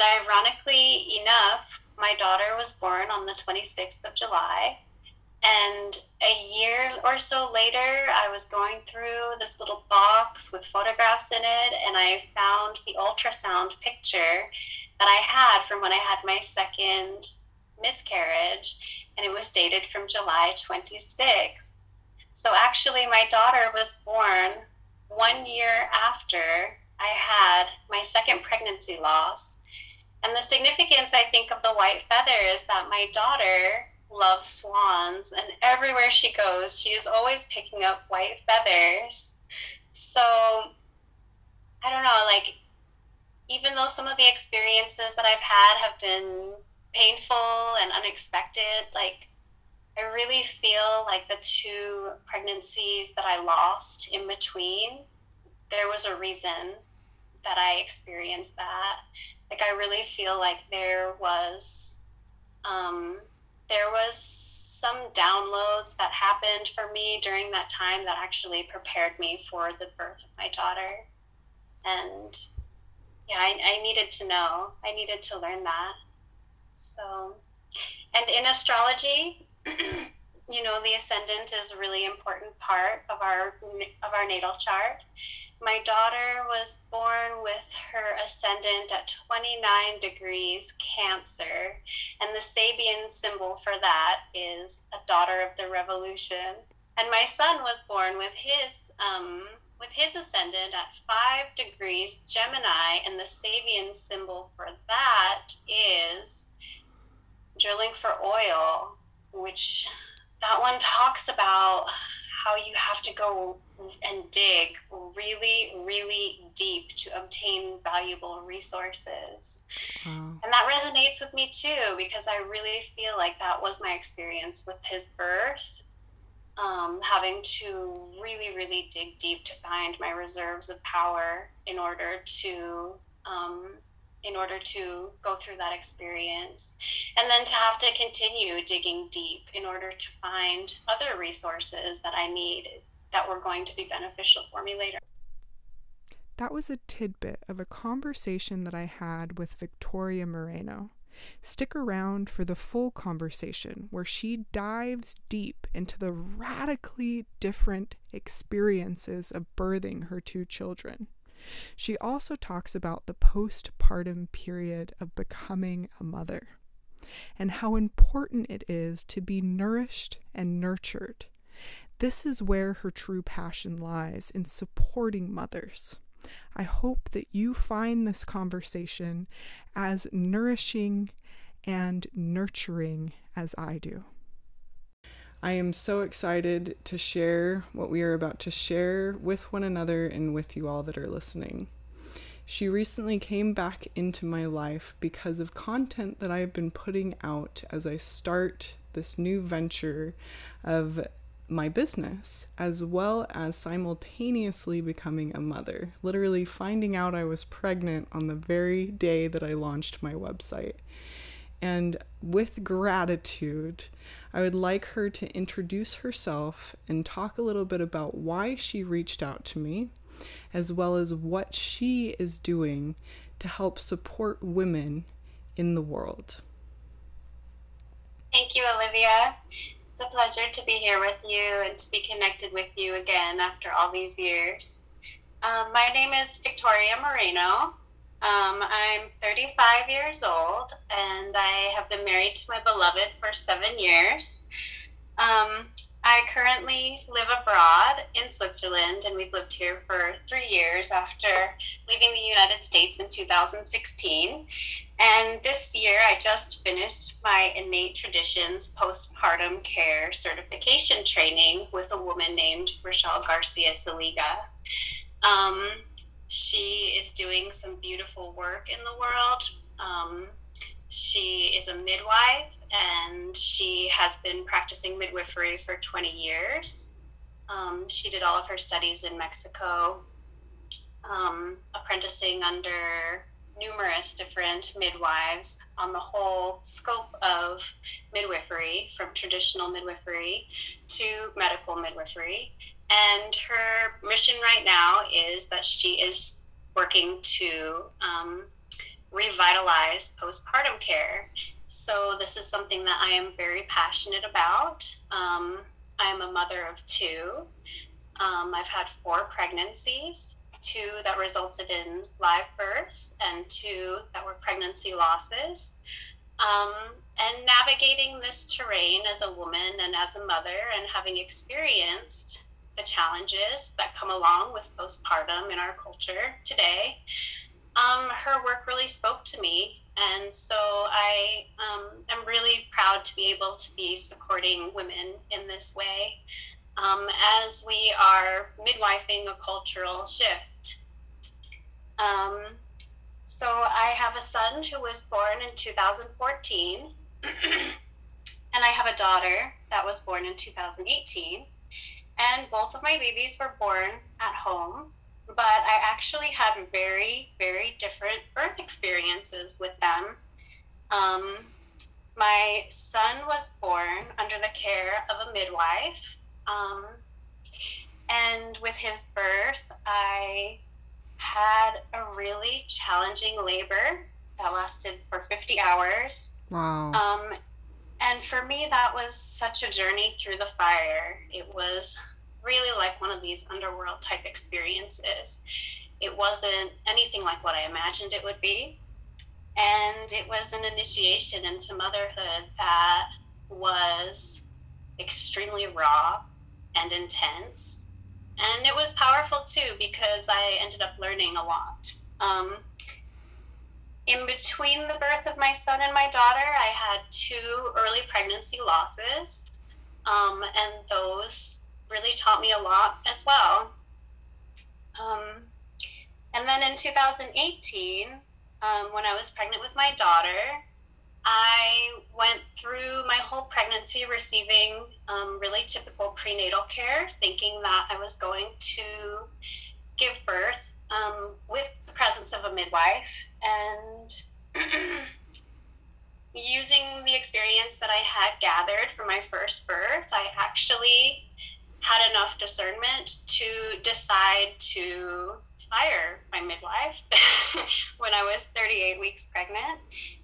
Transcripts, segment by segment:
And ironically enough, my daughter was born on the 26th of July. And a year or so later, I was going through this little box with photographs in it, and I found the ultrasound picture that I had from when I had my second miscarriage, and it was dated from July 26. So actually, my daughter was born one year after I had my second pregnancy loss. And the significance, I think, of the white feather is that my daughter loves swans, and everywhere she goes, she is always picking up white feathers. So, I don't know, like, even though some of the experiences that I've had have been painful and unexpected, like, I really feel like the two pregnancies that I lost in between, there was a reason that I experienced that. Like, I really feel like there was um, there was some downloads that happened for me during that time that actually prepared me for the birth of my daughter. And yeah, I, I needed to know. I needed to learn that. So, and in astrology, you know, the ascendant is a really important part of our of our natal chart my daughter was born with her ascendant at 29 degrees Cancer, and the Sabian symbol for that is a daughter of the revolution. And my son was born with his um, with his ascendant at five degrees Gemini, and the Sabian symbol for that is drilling for oil, which that one talks about how you have to go and dig really, really deep to obtain valuable resources. Wow. And that resonates with me too, because I really feel like that was my experience with his birth. Um, having to really, really dig deep to find my reserves of power in order to um, in order to go through that experience. And then to have to continue digging deep in order to find other resources that I need that were going to be beneficial for me later. That was a tidbit of a conversation that I had with Victoria Moreno. Stick around for the full conversation where she dives deep into the radically different experiences of birthing her two children. She also talks about the postpartum period of becoming a mother and how important it is to be nourished and nurtured. This is where her true passion lies in supporting mothers. I hope that you find this conversation as nourishing and nurturing as I do. I am so excited to share what we are about to share with one another and with you all that are listening. She recently came back into my life because of content that I have been putting out as I start this new venture of my business, as well as simultaneously becoming a mother. Literally finding out I was pregnant on the very day that I launched my website. And with gratitude, I would like her to introduce herself and talk a little bit about why she reached out to me, as well as what she is doing to help support women in the world. Thank you, Olivia. It's a pleasure to be here with you and to be connected with you again after all these years. Um, my name is Victoria Moreno. Um, I'm 35 years old and I have been married to my beloved for seven years. Um, I currently live abroad in Switzerland and we've lived here for three years after leaving the United States in 2016. And this year I just finished my Innate Traditions postpartum care certification training with a woman named Rachelle Garcia Seliga. Um, she is doing some beautiful work in the world. Um, she is a midwife and she has been practicing midwifery for 20 years. Um, she did all of her studies in Mexico, um, apprenticing under numerous different midwives on the whole scope of midwifery, from traditional midwifery to medical midwifery. And her mission right now is that she is working to um, revitalize postpartum care. So, this is something that I am very passionate about. Um, I'm a mother of two. Um, I've had four pregnancies, two that resulted in live births, and two that were pregnancy losses. Um, and navigating this terrain as a woman and as a mother, and having experienced the challenges that come along with postpartum in our culture today, um, her work really spoke to me. And so I um, am really proud to be able to be supporting women in this way um, as we are midwifing a cultural shift. Um, so I have a son who was born in 2014, and I have a daughter that was born in 2018. And both of my babies were born at home, but I actually had very, very different birth experiences with them. Um, my son was born under the care of a midwife. Um, and with his birth, I had a really challenging labor that lasted for 50 hours. Wow. Um, and for me, that was such a journey through the fire. It was really like one of these underworld type experiences. It wasn't anything like what I imagined it would be. And it was an initiation into motherhood that was extremely raw and intense and it was powerful too because I ended up learning a lot. Um, in between the birth of my son and my daughter, I had two early pregnancy losses, um, and those really taught me a lot as well. Um, and then in 2018, um, when I was pregnant with my daughter, I went through my whole pregnancy receiving um, really typical prenatal care, thinking that I was going to give birth um, with the presence of a midwife. And using the experience that I had gathered from my first birth, I actually had enough discernment to decide to fire my midwife when I was 38 weeks pregnant,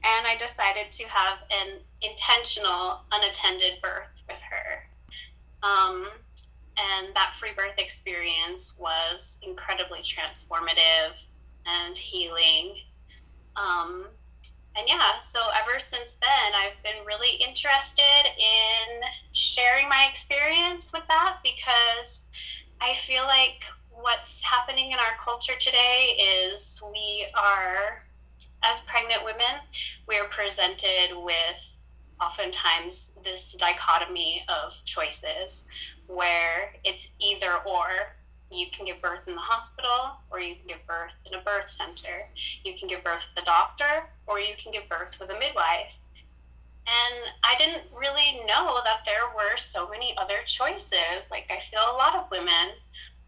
and I decided to have an intentional unattended birth with her. Um, and that free birth experience was incredibly transformative and healing. Um, and yeah, so ever since then, I've been really interested in sharing my experience with that because I feel like what's happening in our culture today is we are, as pregnant women, we are presented with oftentimes this dichotomy of choices where it's either or. You can give birth in the hospital or you can give birth in a birth center. You can give birth with a doctor or you can give birth with a midwife. And I didn't really know that there were so many other choices. Like, I feel a lot of women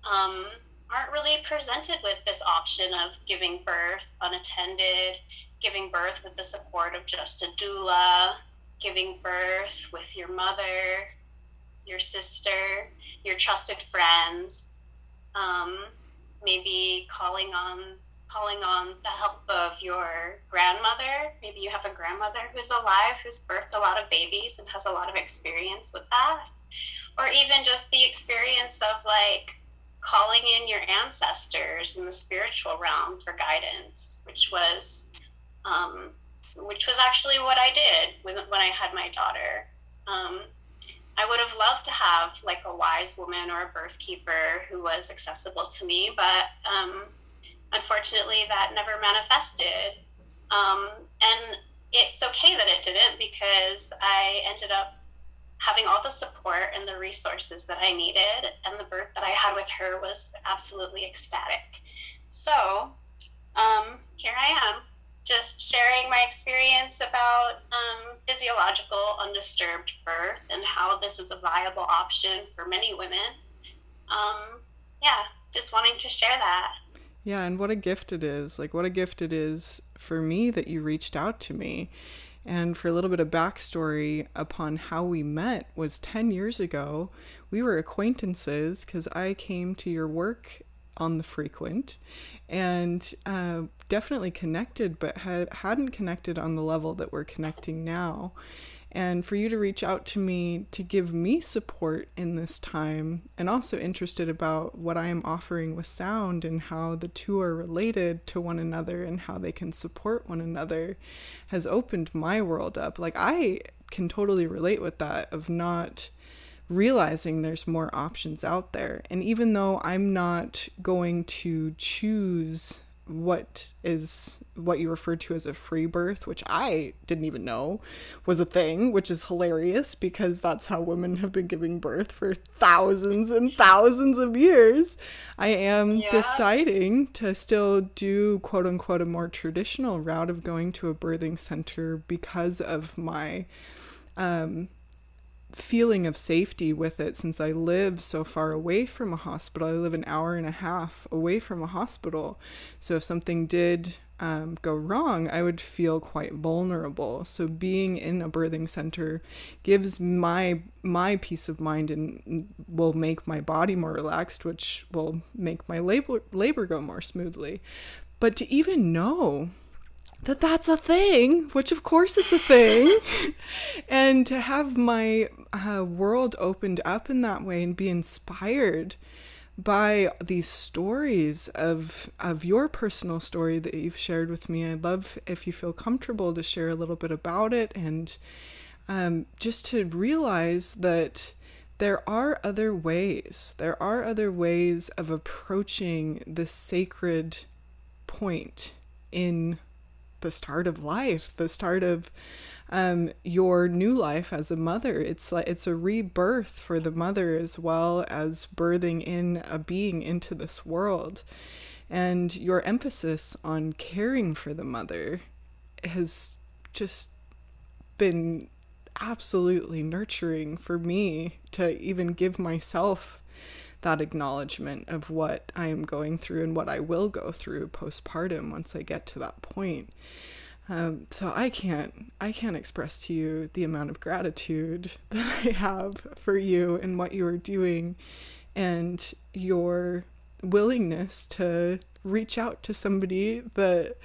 um, aren't really presented with this option of giving birth unattended, giving birth with the support of just a doula, giving birth with your mother, your sister, your trusted friends, um, maybe calling on calling on the help of your grandmother. Maybe you have a grandmother who's alive, who's birthed a lot of babies and has a lot of experience with that. Or even just the experience of like calling in your ancestors in the spiritual realm for guidance, which was um, which was actually what I did when, when I had my daughter. Um, I would have loved to have like a wise woman or a birth keeper who was accessible to me, but um, unfortunately that never manifested. Um, and it's okay that it didn't because I ended up having all the support and the resources that I needed. And the birth that I had with her was absolutely ecstatic. So um, here I am, just sharing my experience about um, physiological undisturbed birth and how this is a viable option for many women. Um, yeah, just wanting to share that. Yeah, and what a gift it is. Like, what a gift it is for me that you reached out to me. And for a little bit of backstory upon how we met was 10 years ago. We were acquaintances because I came to your work on the frequent and uh, definitely connected, but had, hadn't connected on the level that we're connecting now. And for you to reach out to me to give me support in this time, and also interested about what I am offering with sound and how the two are related to one another and how they can support one another, has opened my world up. Like, I can totally relate with that of not realizing there's more options out there. And even though I'm not going to choose what is what you referred to as a free birth, which I didn't even know was a thing, which is hilarious because that's how women have been giving birth for thousands and thousands of years. I am yeah. deciding to still do quote unquote a more traditional route of going to a birthing center because of my um, feeling of safety with it since I live so far away from a hospital. I live an hour and a half away from a hospital. So if something did um, go wrong, I would feel quite vulnerable. So being in a birthing center gives my my peace of mind and will make my body more relaxed, which will make my labor labor go more smoothly. But to even know that that's a thing, which of course it's a thing, and to have my uh, world opened up in that way and be inspired by these stories of of your personal story that you've shared with me. I'd love if you feel comfortable to share a little bit about it and um, just to realize that there are other ways. There are other ways of approaching the sacred point in the start of life, the start of um, your new life as a mother. It's like it's a rebirth for the mother as well as birthing in a being into this world. And your emphasis on caring for the mother has just been absolutely nurturing for me to even give myself that acknowledgement of what I am going through and what I will go through postpartum once I get to that point. Um, so I can't I can't express to you the amount of gratitude that I have for you and what you are doing and your willingness to reach out to somebody that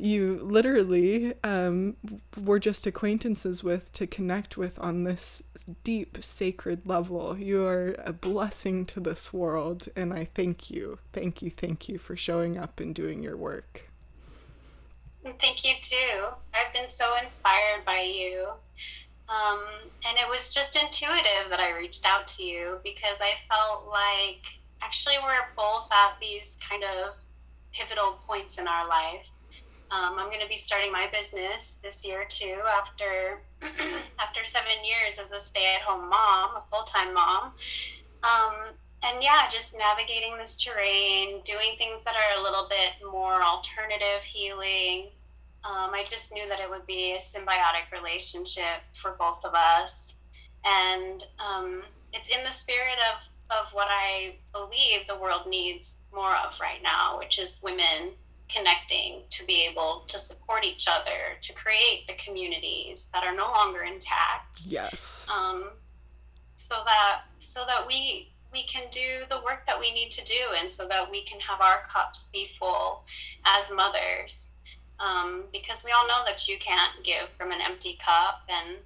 you literally um, were just acquaintances with to connect with on this deep sacred level. You are a blessing to this world, and I thank you, thank you, thank you for showing up and doing your work. Thank you too. I've been so inspired by you. Um, and it was just intuitive that I reached out to you because I felt like actually we're both at these kind of pivotal points in our life. Um, I'm going to be starting my business this year too after after seven years as a stay-at-home mom, a full-time mom. Um, and yeah, just navigating this terrain, doing things that are a little bit more alternative healing. Um, I just knew that it would be a symbiotic relationship for both of us. And um, it's in the spirit of, of what I believe the world needs more of right now, which is women connecting to be able to support each other, to create the communities that are no longer intact. Yes. Um, so that so that we we can do the work that we need to do and so that we can have our cups be full as mothers um, because we all know that you can't give from an empty cup and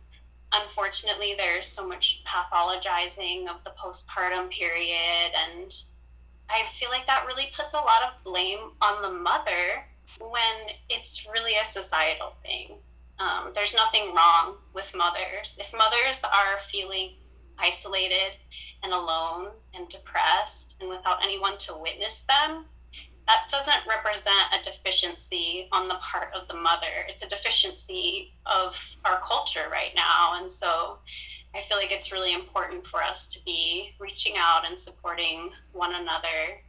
unfortunately there's so much pathologizing of the postpartum period and i feel like that really puts a lot of blame on the mother when it's really a societal thing um, there's nothing wrong with mothers if mothers are feeling isolated and alone and depressed and without anyone to witness them, that doesn't represent a deficiency on the part of the mother. It's a deficiency of our culture right now. And so I feel like it's really important for us to be reaching out and supporting one another.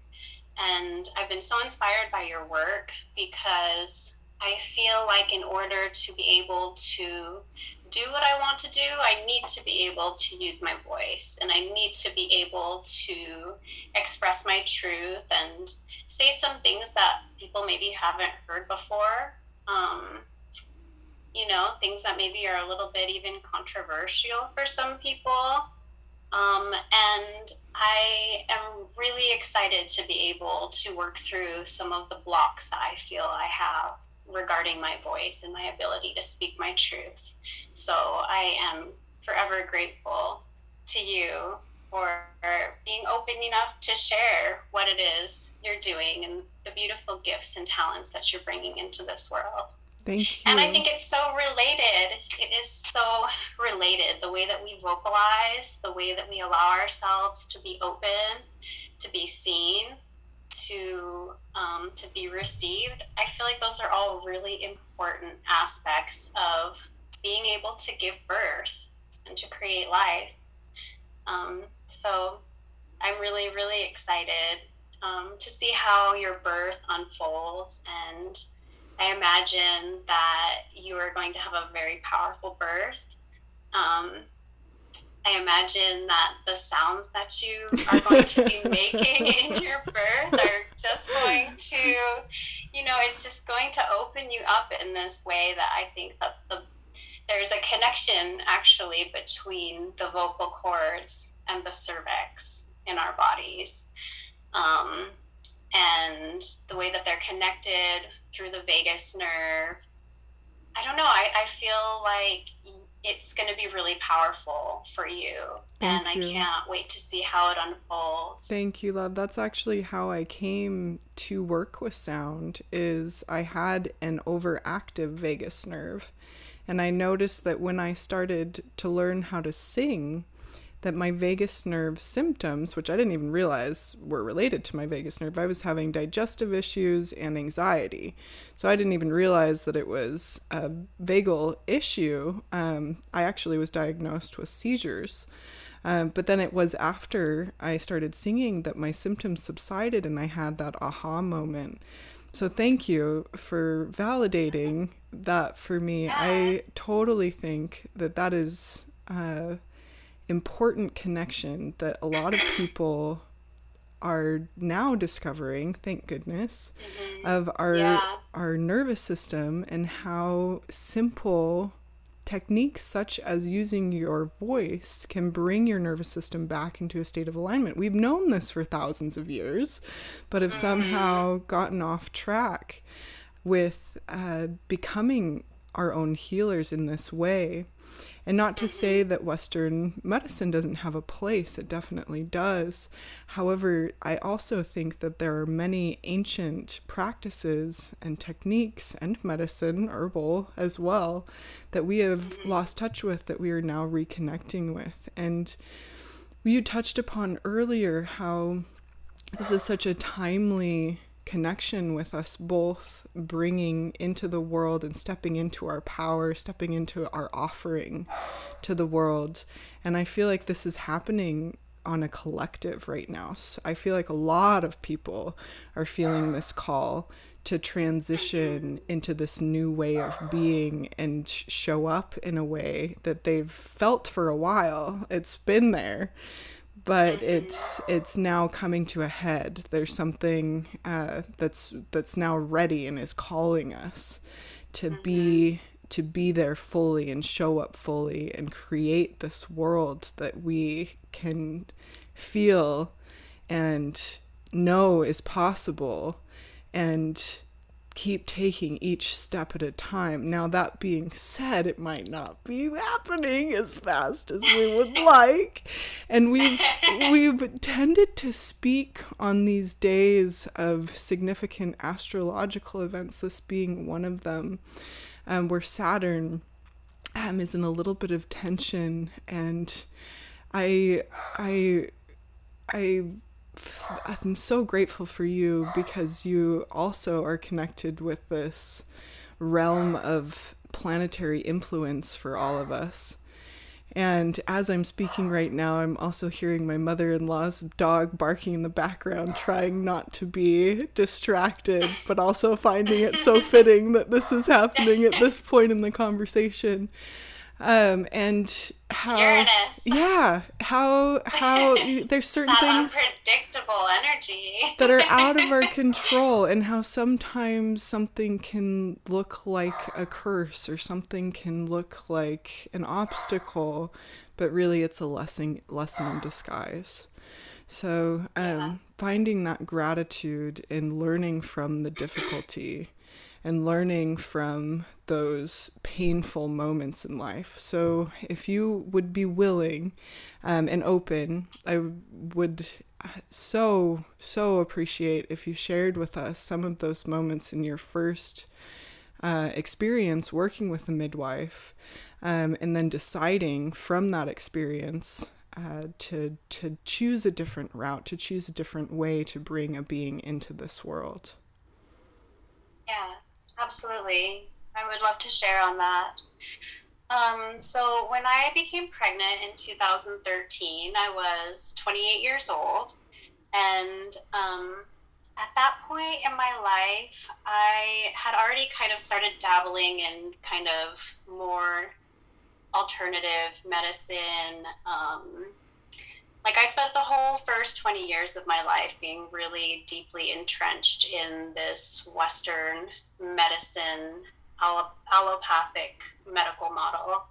And I've been so inspired by your work because I feel like in order to be able to do what I want to do, I need to be able to use my voice and I need to be able to express my truth and say some things that people maybe haven't heard before. Um, you know, things that maybe are a little bit even controversial for some people. Um, and I am really excited to be able to work through some of the blocks that I feel I have regarding my voice and my ability to speak my truth. So I am forever grateful to you for being open enough to share what it is you're doing and the beautiful gifts and talents that you're bringing into this world. Thank you. And I think it's so related. It is so related. The way that we vocalize, the way that we allow ourselves to be open, to be seen, to um, to be received. I feel like those are all really important aspects of being able to give birth and to create life. Um, so I'm really, really excited um, to see how your birth unfolds and I imagine that you are going to have a very powerful birth. Um, I imagine that the sounds that you are going to be making in your birth are just going to, you know, it's just going to open you up in this way that I think that the there's a connection actually between the vocal cords and the cervix in our bodies. Um, and the way that they're connected through the vagus nerve. I don't know. I, I feel like it's going to be really powerful for you. Thank and you. I can't wait to see how it unfolds. Thank you, love. That's actually how I came to work with sound is I had an overactive vagus nerve. And I noticed that when I started to learn how to sing, that my vagus nerve symptoms, which I didn't even realize were related to my vagus nerve, I was having digestive issues and anxiety. So I didn't even realize that it was a vagal issue. Um, I actually was diagnosed with seizures. Um, but then it was after I started singing that my symptoms subsided and I had that aha moment. So thank you for validating that for me. I totally think that that is. Uh, important connection that a lot of people are now discovering, thank goodness, mm-hmm. of our yeah. our nervous system and how simple techniques such as using your voice can bring your nervous system back into a state of alignment. We've known this for thousands of years, but have mm-hmm. somehow gotten off track with uh, becoming our own healers in this way. And not to say that Western medicine doesn't have a place, it definitely does. However, I also think that there are many ancient practices and techniques and medicine, herbal as well, that we have lost touch with that we are now reconnecting with. And you touched upon earlier how this is such a timely connection with us both bringing into the world and stepping into our power, stepping into our offering to the world. And I feel like this is happening on a collective right now. So I feel like a lot of people are feeling this call to transition into this new way of being and show up in a way that they've felt for a while. It's been there but it's it's now coming to a head. There's something uh, that's that's now ready and is calling us to be to be there fully and show up fully and create this world that we can feel and know is possible and keep taking each step at a time. Now, that being said, it might not be happening as fast as we would like. And we've, we've tended to speak on these days of significant astrological events, this being one of them, um, where Saturn um, is in a little bit of tension. And I, I, I I'm so grateful for you because you also are connected with this realm of planetary influence for all of us. And as I'm speaking right now, I'm also hearing my mother in law's dog barking in the background, trying not to be distracted, but also finding it so fitting that this is happening at this point in the conversation um, and how Uranus. yeah how how there's certain that things unpredictable energy that are out of our control and how sometimes something can look like a curse or something can look like an obstacle but really it's a lesson lesson in disguise So, um, yeah. finding that gratitude and learning from the difficulty and learning from those painful moments in life. So, if you would be willing um, and open, I would so, so appreciate if you shared with us some of those moments in your first uh, experience working with a midwife um, and then deciding from that experience. Uh, to to choose a different route, to choose a different way to bring a being into this world. Yeah, Absolutely. I would love to share on that. Um, so, when I became pregnant in 2013, I was 28 years old. And um, at that point in my life, I had already kind of started dabbling in kind of more alternative medicine. Um, like I spent the whole first 20 years of my life being really deeply entrenched in this Western medicine, allopathic medical model.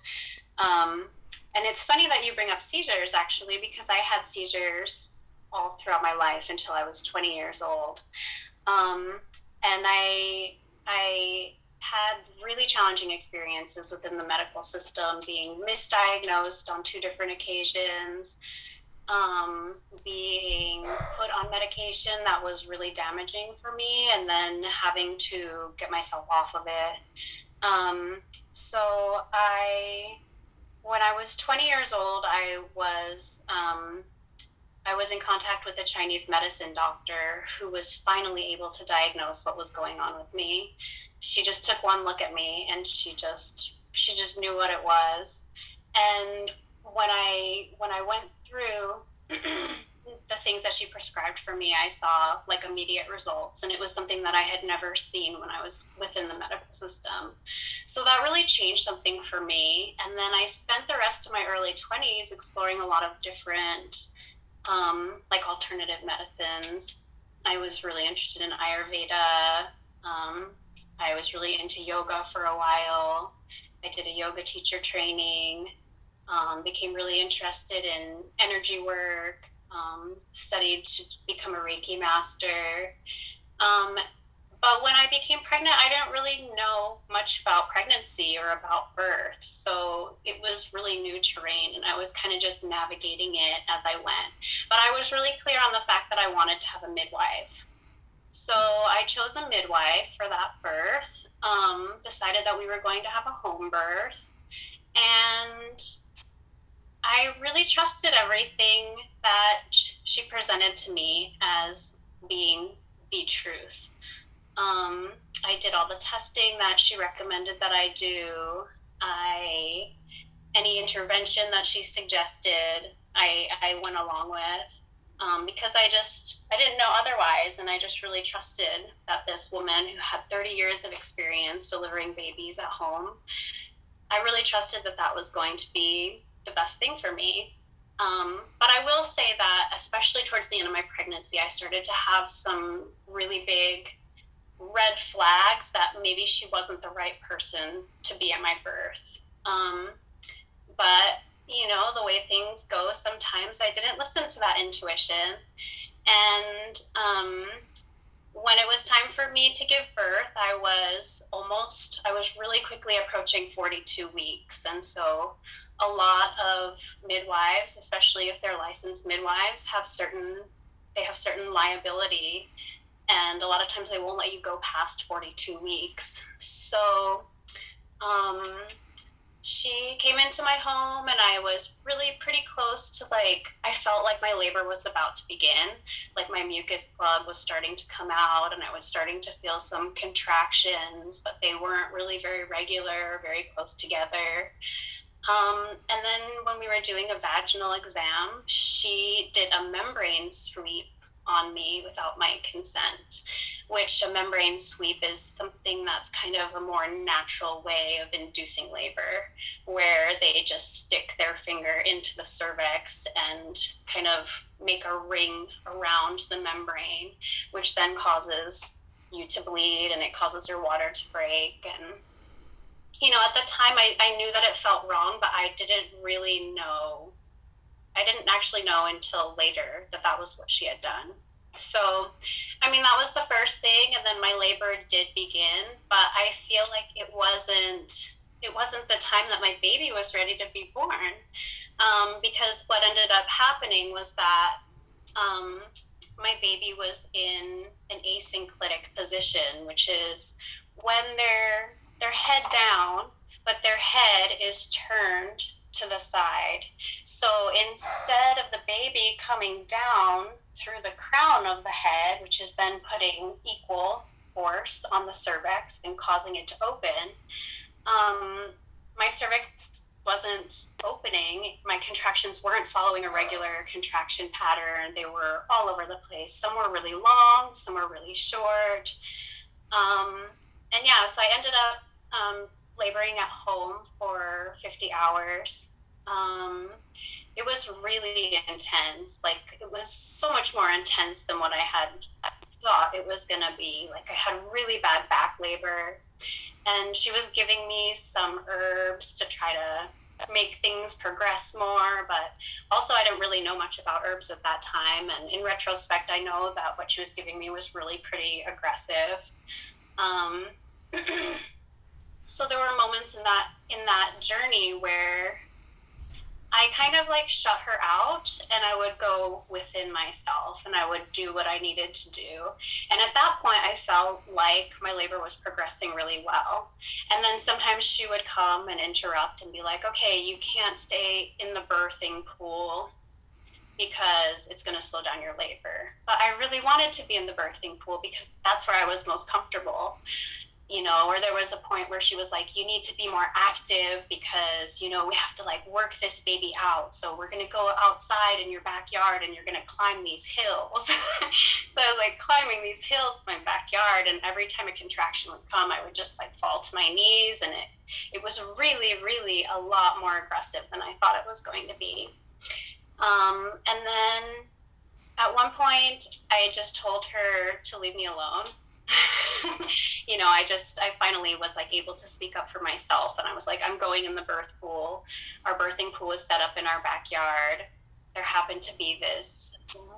Um, and it's funny that you bring up seizures actually, because I had seizures all throughout my life until I was 20 years old. Um, and I, I had really challenging experiences within the medical system, being misdiagnosed on two different occasions, um, being put on medication that was really damaging for me, and then having to get myself off of it. Um, so I, when I was 20 years old, I was um, I was in contact with a Chinese medicine doctor who was finally able to diagnose what was going on with me. She just took one look at me and she just she just knew what it was. And when I when I went through the things that she prescribed for me, I saw like immediate results, and it was something that I had never seen when I was within the medical system. So that really changed something for me. And then I spent the rest of my early 20s exploring a lot of different, um, like alternative medicines. I was really interested in Ayurveda. Um, I was really into yoga for a while. I did a yoga teacher training um, became really interested in energy work, um, studied to become a Reiki master. Um, but when I became pregnant, I didn't really know much about pregnancy or about birth. So it was really new terrain, and I was kind of just navigating it as I went. But I was really clear on the fact that I wanted to have a midwife. So I chose a midwife for that birth, um, decided that we were going to have a home birth. And I really trusted everything that she presented to me as being the truth. Um, I did all the testing that she recommended that I do. I any intervention that she suggested, I, I went along with um, because I just I didn't know otherwise, and I just really trusted that this woman who had 30 years of experience delivering babies at home, I really trusted that that was going to be the best thing for me. Um, but I will say that, especially towards the end of my pregnancy, I started to have some really big red flags that maybe she wasn't the right person to be at my birth. Um, but, you know, the way things go, sometimes I didn't listen to that intuition. And um, when it was time for me to give birth, I was almost, I was really quickly approaching 42 weeks. And so a lot of midwives, especially if they're licensed midwives, have certain they have certain liability, and a lot of times they won't let you go past 42 weeks. So, um, she came into my home, and I was really pretty close to like I felt like my labor was about to begin, like my mucus plug was starting to come out, and I was starting to feel some contractions, but they weren't really very regular, very close together. Um, and then when we were doing a vaginal exam, she did a membrane sweep on me without my consent, which a membrane sweep is something that's kind of a more natural way of inducing labor, where they just stick their finger into the cervix and kind of make a ring around the membrane, which then causes you to bleed and it causes your water to break and you know, at the time I, I knew that it felt wrong, but I didn't really know I didn't actually know until later that that was what she had done. So, I mean, that was the first thing, and then my labor did begin, but I feel like it wasn't it wasn't the time that my baby was ready to be born, um, because what ended up happening was that um, my baby was in an asynclitic position, which is when they're their head down, but their head is turned to the side. So instead of the baby coming down through the crown of the head, which is then putting equal force on the cervix and causing it to open, um, my cervix wasn't opening. My contractions weren't following a regular contraction pattern. They were all over the place. Some were really long, some were really short. Um, and yeah, so I ended up um, laboring at home for 50 hours. Um, it was really intense. Like, it was so much more intense than what I had thought it was going to be. Like, I had really bad back labor. And she was giving me some herbs to try to make things progress more. But also, I didn't really know much about herbs at that time. And in retrospect, I know that what she was giving me was really pretty aggressive. Um, so there were moments in that in that journey where I kind of like shut her out and I would go within myself and I would do what I needed to do. And at that point, I felt like my labor was progressing really well. And then sometimes she would come and interrupt and be like, okay, you can't stay in the birthing pool because it's going to slow down your labor. But I really wanted to be in the birthing pool because that's where I was most comfortable you know, or there was a point where she was like, you need to be more active because, you know, we have to like work this baby out. So we're going to go outside in your backyard and you're going to climb these hills. so I was like climbing these hills in my backyard. And every time a contraction would come, I would just like fall to my knees. And it, it was really, really a lot more aggressive than I thought it was going to be. Um, and then at one point, I just told her to leave me alone you know, I just, I finally was like able to speak up for myself. And I was like, I'm going in the birth pool. Our birthing pool is set up in our backyard. There happened to be this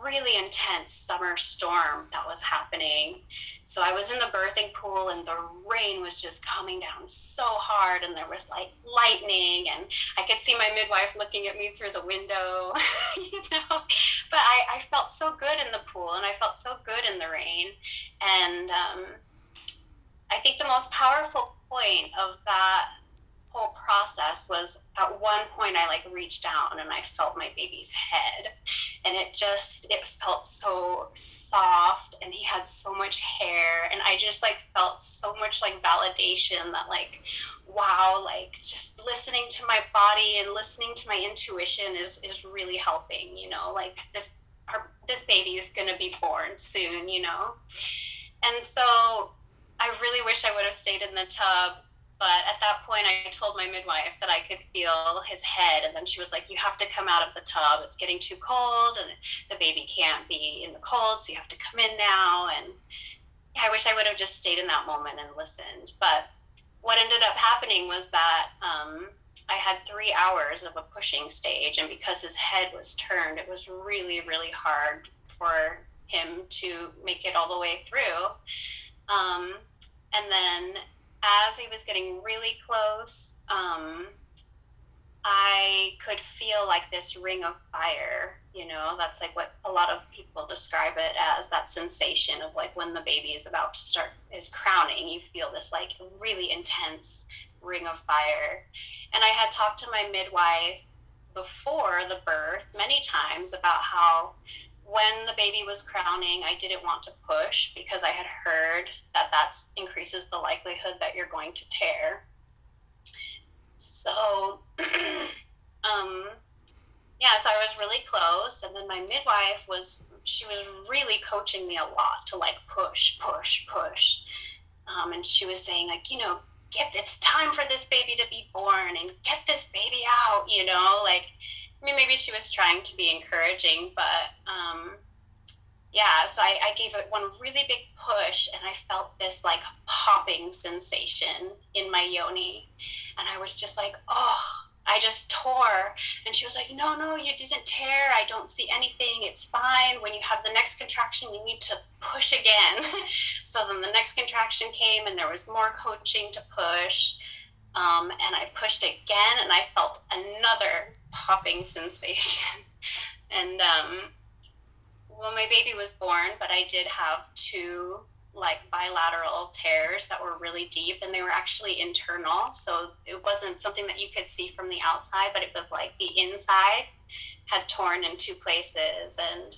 really intense summer storm that was happening. So I was in the birthing pool and the rain was just coming down so hard and there was like lightning and I could see my midwife looking at me through the window, you know. But I, I felt so good in the pool and I felt so good in the rain. And um, I think the most powerful point of that whole process was at one point I like reached down and I felt my baby's head. And it just it felt so soft and he had so much hair. And I just like felt so much like validation that like wow like just listening to my body and listening to my intuition is is really helping you know like this our, this baby is going to be born soon you know? And so I really wish I would have stayed in the tub but at that point, I told my midwife that I could feel his head. And then she was like, You have to come out of the tub. It's getting too cold, and the baby can't be in the cold, so you have to come in now. And I wish I would have just stayed in that moment and listened. But what ended up happening was that um, I had three hours of a pushing stage. And because his head was turned, it was really, really hard for him to make it all the way through. Um, and then as he was getting really close, um, I could feel like this ring of fire. You know, that's like what a lot of people describe it as that sensation of like when the baby is about to start is crowning, you feel this like really intense ring of fire. And I had talked to my midwife before the birth many times about how when the baby was crowning, I didn't want to push because I had heard that that increases the likelihood that you're going to tear. So, um, yeah, so I was really close, and then my midwife was she was really coaching me a lot to like push, push, push, um, and she was saying like you know get it's time for this baby to be born and get this baby out, you know, like I mean, maybe she was trying to be encouraging, but um, yeah, so I, I gave it one really big push and I felt this like popping sensation in my yoni. And I was just like, oh, I just tore. And she was like, No, no, you didn't tear. I don't see anything. It's fine. When you have the next contraction, you need to push again. so then the next contraction came, and there was more coaching to push. Um, and I pushed again, and I felt another popping sensation. and um, well, my baby was born, but I did have two like bilateral tears that were really deep and they were actually internal. So it wasn't something that you could see from the outside, but it was like the inside had torn in two places. And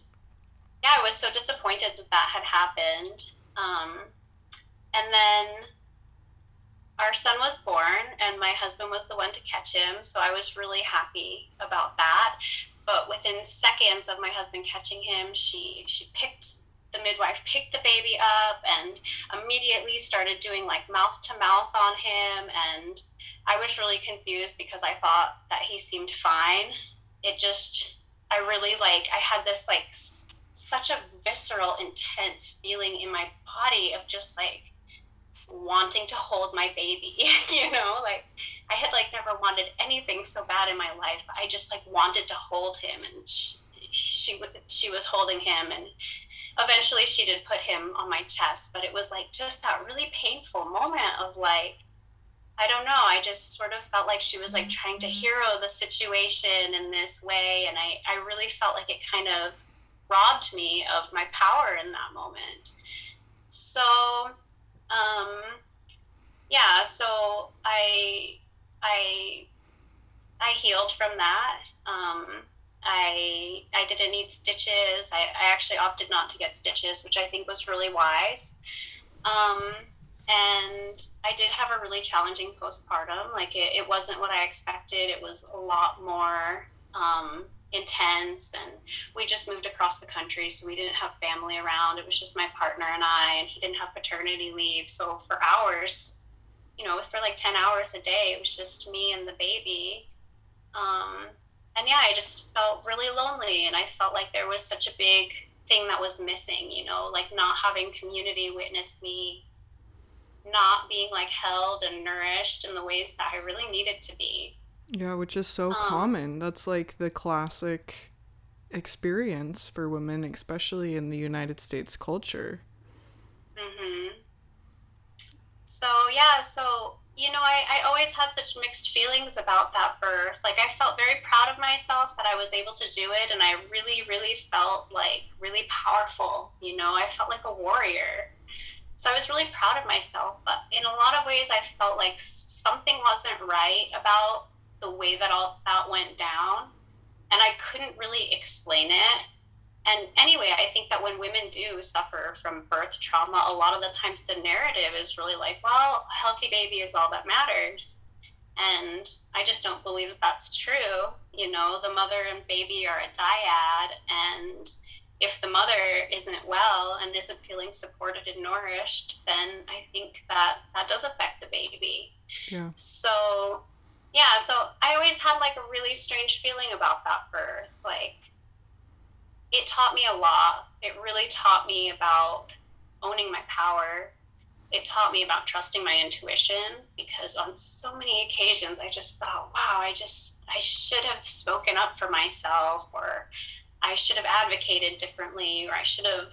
yeah, I was so disappointed that that had happened. Um, and then our son was born, and my husband was the one to catch him. So I was really happy about that. But within seconds of my husband catching him, she she picked the midwife picked the baby up and immediately started doing like mouth to mouth on him and I was really confused because I thought that he seemed fine. It just I really like I had this like s- such a visceral intense feeling in my body of just like wanting to hold my baby, you know, like I had like never wanted anything so bad in my life. I just like wanted to hold him and she, she, she was holding him and eventually she did put him on my chest, but it was like just that really painful moment of like, I don't know. I just sort of felt like she was like trying to mm-hmm. hero the situation in this way. And I, I really felt like it kind of robbed me of my power in that moment. So, um, yeah, so I, I, I healed from that. Um, I I didn't need stitches. I, I actually opted not to get stitches, which I think was really wise. Um, and I did have a really challenging postpartum. Like it, it wasn't what I expected. It was a lot more um, intense, and we just moved across the country, so we didn't have family around. It was just my partner and I, and he didn't have paternity leave. So for hours, you know, for like ten hours a day, it was just me and the baby. Um, and yeah, I just felt really lonely, and I felt like there was such a big thing that was missing. You know, like not having community witness me, not being like held and nourished in the ways that I really needed to be. Yeah, which is so um, common. That's like the classic experience for women, especially in the United States culture. Mhm. So yeah, so you know, I, I always had such mixed feelings about that birth. Like, I felt very proud of myself that I was able to do it, and I really, really felt like really powerful. You know, I felt like a warrior. So I was really proud of myself, but in a lot of ways, I felt like something wasn't right about the way that all that went down, and I couldn't really explain it and anyway, I think that when women do suffer from birth trauma, a lot of the times the narrative is really like, well, a healthy baby is all that matters. And I just don't believe that that's true. You know, the mother and baby are a dyad. And if the mother isn't well and isn't feeling supported and nourished, then I think that that does affect the baby. Yeah. So, yeah, so I always had like a really strange feeling about that birth. Like, it taught me a lot. It really taught me about owning my power. It taught me about trusting my intuition because on so many occasions I just thought, wow, I just, I should have spoken up for myself or I should have advocated differently or I should have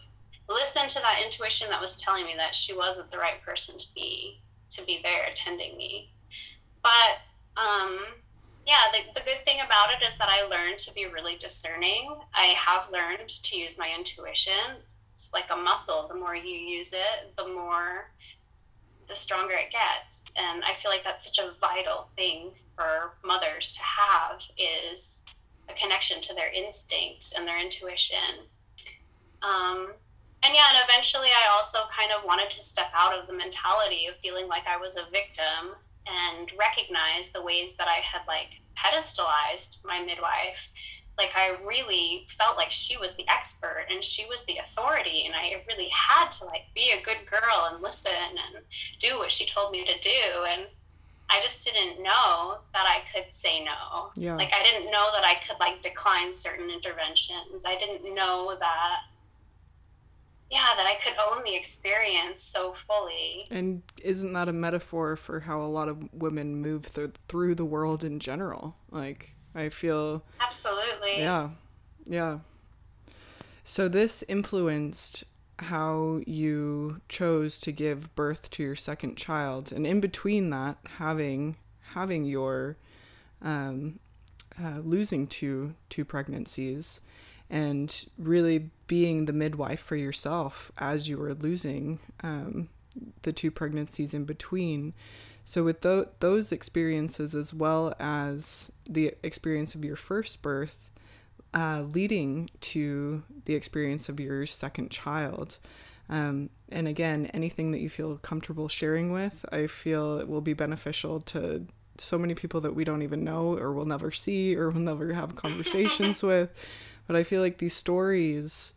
listened to that intuition that was telling me that she wasn't the right person to be, to be there attending me. But, um, yeah, the, the good thing about it is that I learned to be really discerning. I have learned to use my intuition. It's like a muscle. The more you use it, the more, the stronger it gets. And I feel like that's such a vital thing for mothers to have is a connection to their instincts and their intuition. Um, and yeah, and eventually I also kind of wanted to step out of the mentality of feeling like I was a victim and recognize the ways that I had like pedestalized my midwife. Like I really felt like she was the expert and she was the authority, and I really had to like be a good girl and listen and do what she told me to do. And I just didn't know that I could say no. Yeah. Like I didn't know that I could like decline certain interventions. I didn't know that yeah, that I could own the experience so fully. And isn't that a metaphor for how a lot of women move th- through the world in general? Like, I feel. Absolutely. Yeah. Yeah. So, this influenced how you chose to give birth to your second child and in between that having having your um, uh, losing two two pregnancies and really being the midwife for yourself as you were losing um, the two pregnancies in between. So, with th- those experiences, as well as the experience of your first birth, uh, leading to the experience of your second child, um, and again, anything that you feel comfortable sharing with, I feel it will be beneficial to so many people that we don't even know or will never see or will never have conversations with. But I feel like these stories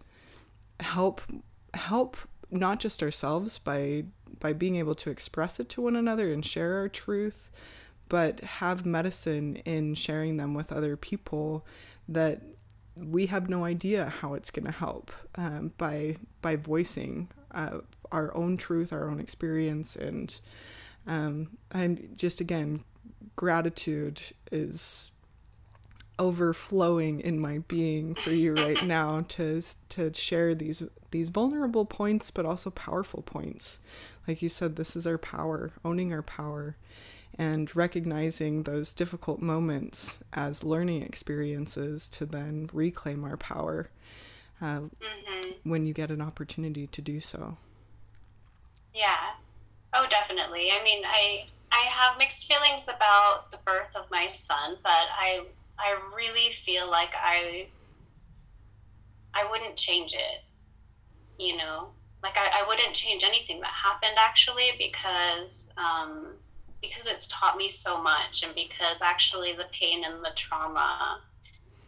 help help not just ourselves by by being able to express it to one another and share our truth, but have medicine in sharing them with other people that we have no idea how it's going to help um, by by voicing uh, our own truth, our own experience, and um, just again gratitude is overflowing in my being for you right now to to share these these vulnerable points but also powerful points. Like you said this is our power owning our power and recognizing those difficult moments as learning experiences to then reclaim our power uh, mm-hmm. when you get an opportunity to do so. Yeah. Oh definitely. I mean i i have mixed feelings about the birth of my son but i I really feel like I I wouldn't change it. You know, like I, I wouldn't change anything that happened actually because um, because it's taught me so much and because actually the pain and the trauma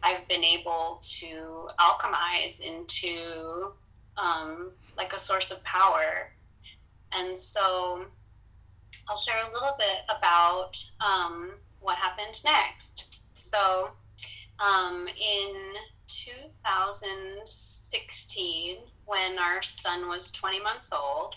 I've been able to alchemize into um, like a source of power. And so I'll share a little bit about um, what happened next. So um, in 2016, when our son was 20 months old,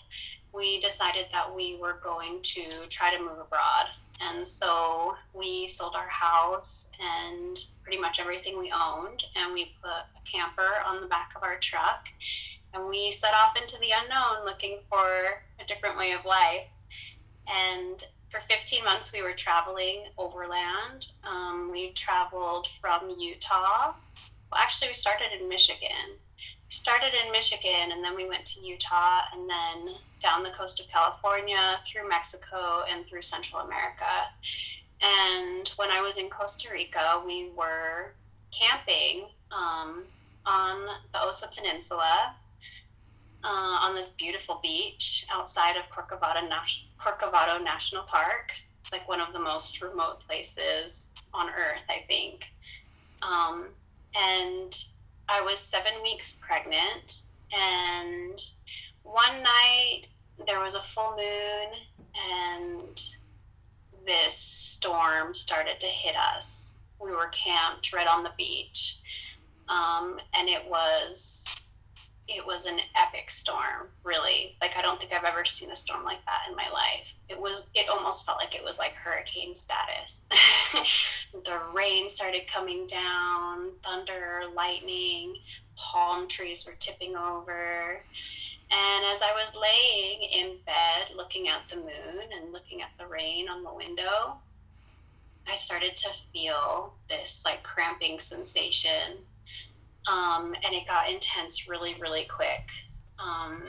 we decided that we were going to try to move abroad. And so we sold our house and pretty much everything we owned, and we put a camper on the back of our truck. And we set off into the unknown looking for a different way of life. And for 15 months we were traveling overland. Um, we traveled from Utah. Well, actually, we started in Michigan. We started in Michigan and then we went to Utah and then down the coast of California, through Mexico, and through Central America. And when I was in Costa Rica, we were camping um, on the Osa Peninsula uh, on this beautiful beach outside of Corcovado, Nas- Corcovado National Park. It's like one of the most remote places on earth, I think. Um, and I was seven weeks pregnant, and one night there was a full moon, and this storm started to hit us. We were camped right on the beach, um, and it was it was an epic storm, really. Like I don't think I've ever seen a storm like that in my life. It was it almost felt like it was like hurricane status. the rain started coming down, thunder, lightning, palm trees were tipping over. And as I was laying in bed looking at the moon and looking at the rain on the window, I started to feel this like cramping sensation um, and it got intense really, really quick. Um,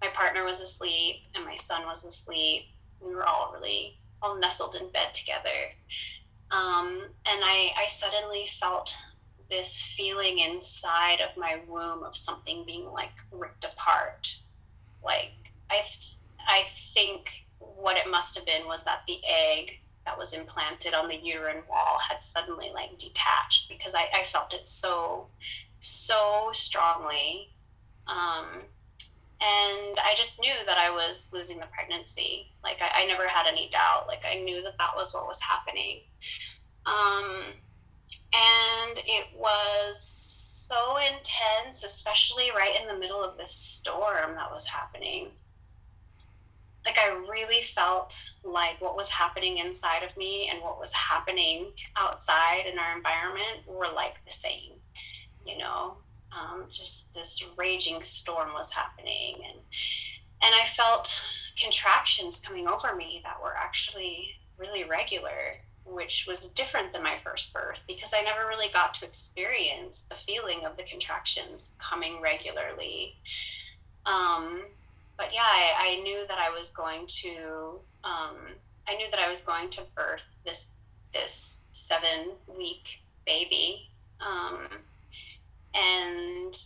my partner was asleep, and my son was asleep. We were all really all nestled in bed together. Um, and I, I suddenly felt this feeling inside of my womb of something being like ripped apart. Like I, th- I think what it must have been was that the egg that was implanted on the uterine wall had suddenly like detached because I, I felt it so so strongly. Um, and i just knew that i was losing the pregnancy. Like I, I, never had any doubt. Like i knew that that was what was happening. Um, and it was so intense, especially right in the middle of this storm that was happening. Like, I really felt like what was happening inside of me and what was happening outside in our environment were like the same, you know? Um, just this raging storm was happening. And, and I felt contractions coming over me that were actually really regular which was different than my first birth because I never really got to experience the feeling of the contractions coming regularly. Um, but yeah, I, I, knew that I was going to. Um, I knew that I was going to birth this this seven week baby, um, and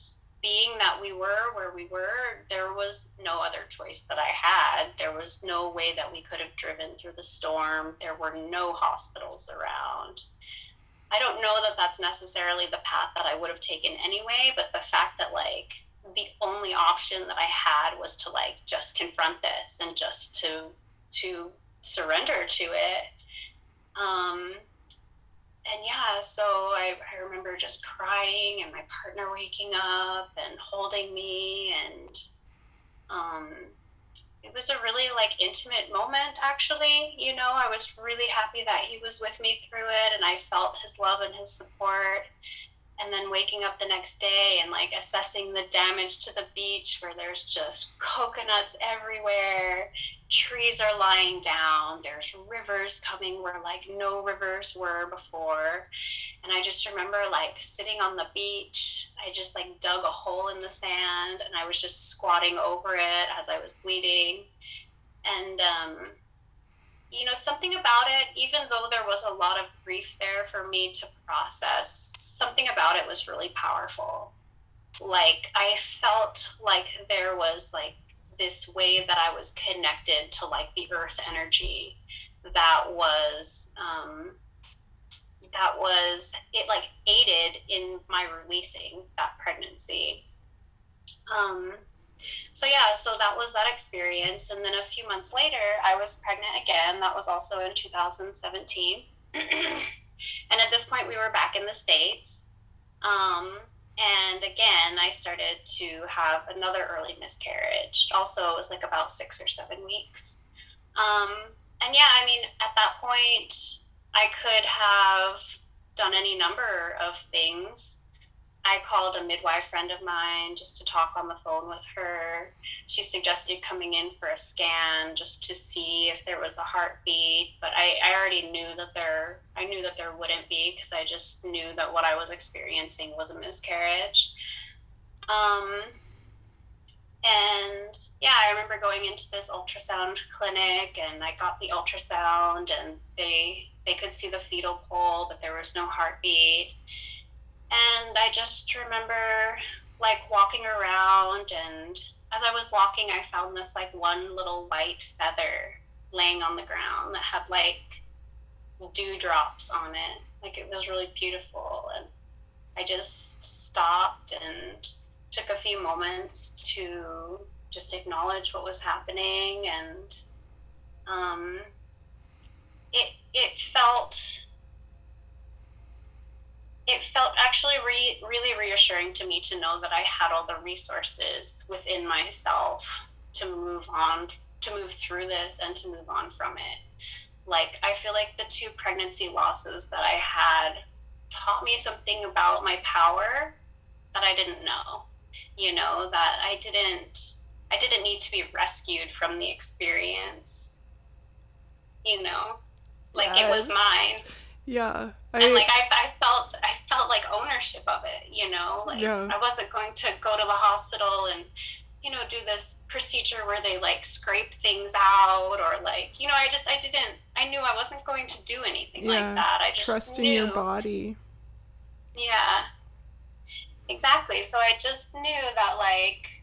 being that we were where we were, there was no other choice that I had. There was no way that we could have driven through the storm. There were no hospitals around. I don't know that that's necessarily the path that I would have taken anyway, but the fact that like the only option that I had was to like just confront this and just to to surrender to it. Um, and yeah, so I, I remember just crying and my partner waking up and holding me and um, it was a really like intimate moment actually you know i was really happy that he was with me through it and i felt his love and his support and then waking up the next day and like assessing the damage to the beach where there's just coconuts everywhere. Trees are lying down. There's rivers coming where like no rivers were before. And i just remember like sitting on the beach. I just like dug a hole in the sand and i was just squatting over it as i was bleeding. And um you know something about it even though there was a lot of grief there for me to process something about it was really powerful. Like i felt like there was like this way that i was connected to like the earth energy that was um that was it like aided in my releasing that pregnancy. Um so yeah, so that was that experience. And then a few months later, I was pregnant again. That was also in 2017. and at this point, we were back in the States. Um, and again, I started to have another early miscarriage. Also, it was like about six or seven weeks. Um, and yeah, I mean, at that point, I could have done any number of things I called a midwife friend of mine just to talk on the phone with her. She suggested coming in for a scan just to see if there was a heartbeat, but I, I already knew that there I knew that there wouldn't be because I just knew that what I was experiencing was a miscarriage. Um, and yeah, I remember going into this ultrasound clinic and I got the ultrasound and they they could see the fetal pole, but there was no heartbeat and I just remember like walking around, and as I was walking, I found this like one little white feather laying on the ground that had like dewdrops on it. Like it was really beautiful. And I just stopped and took a few moments to just acknowledge what was happening and um, it it felt it felt actually re- really reassuring to me to know that I had all the resources within myself to move on, to move through this and to move on from it. Like, I feel like the two pregnancy losses that I had taught me something about my power that I didn't know. You know, that I didn't. I didn't need to be rescued from the experience. You know, like yes. it was mine yeah. I, and like I, I felt I felt like ownership of it, you know. Like yeah. I wasn't going to go to the hospital and you know do this procedure where they like scrape things out or like you know I just I didn't I knew I wasn't going to do anything yeah. like that. I just trusting knew. your body. Yeah. Exactly. So I just knew that like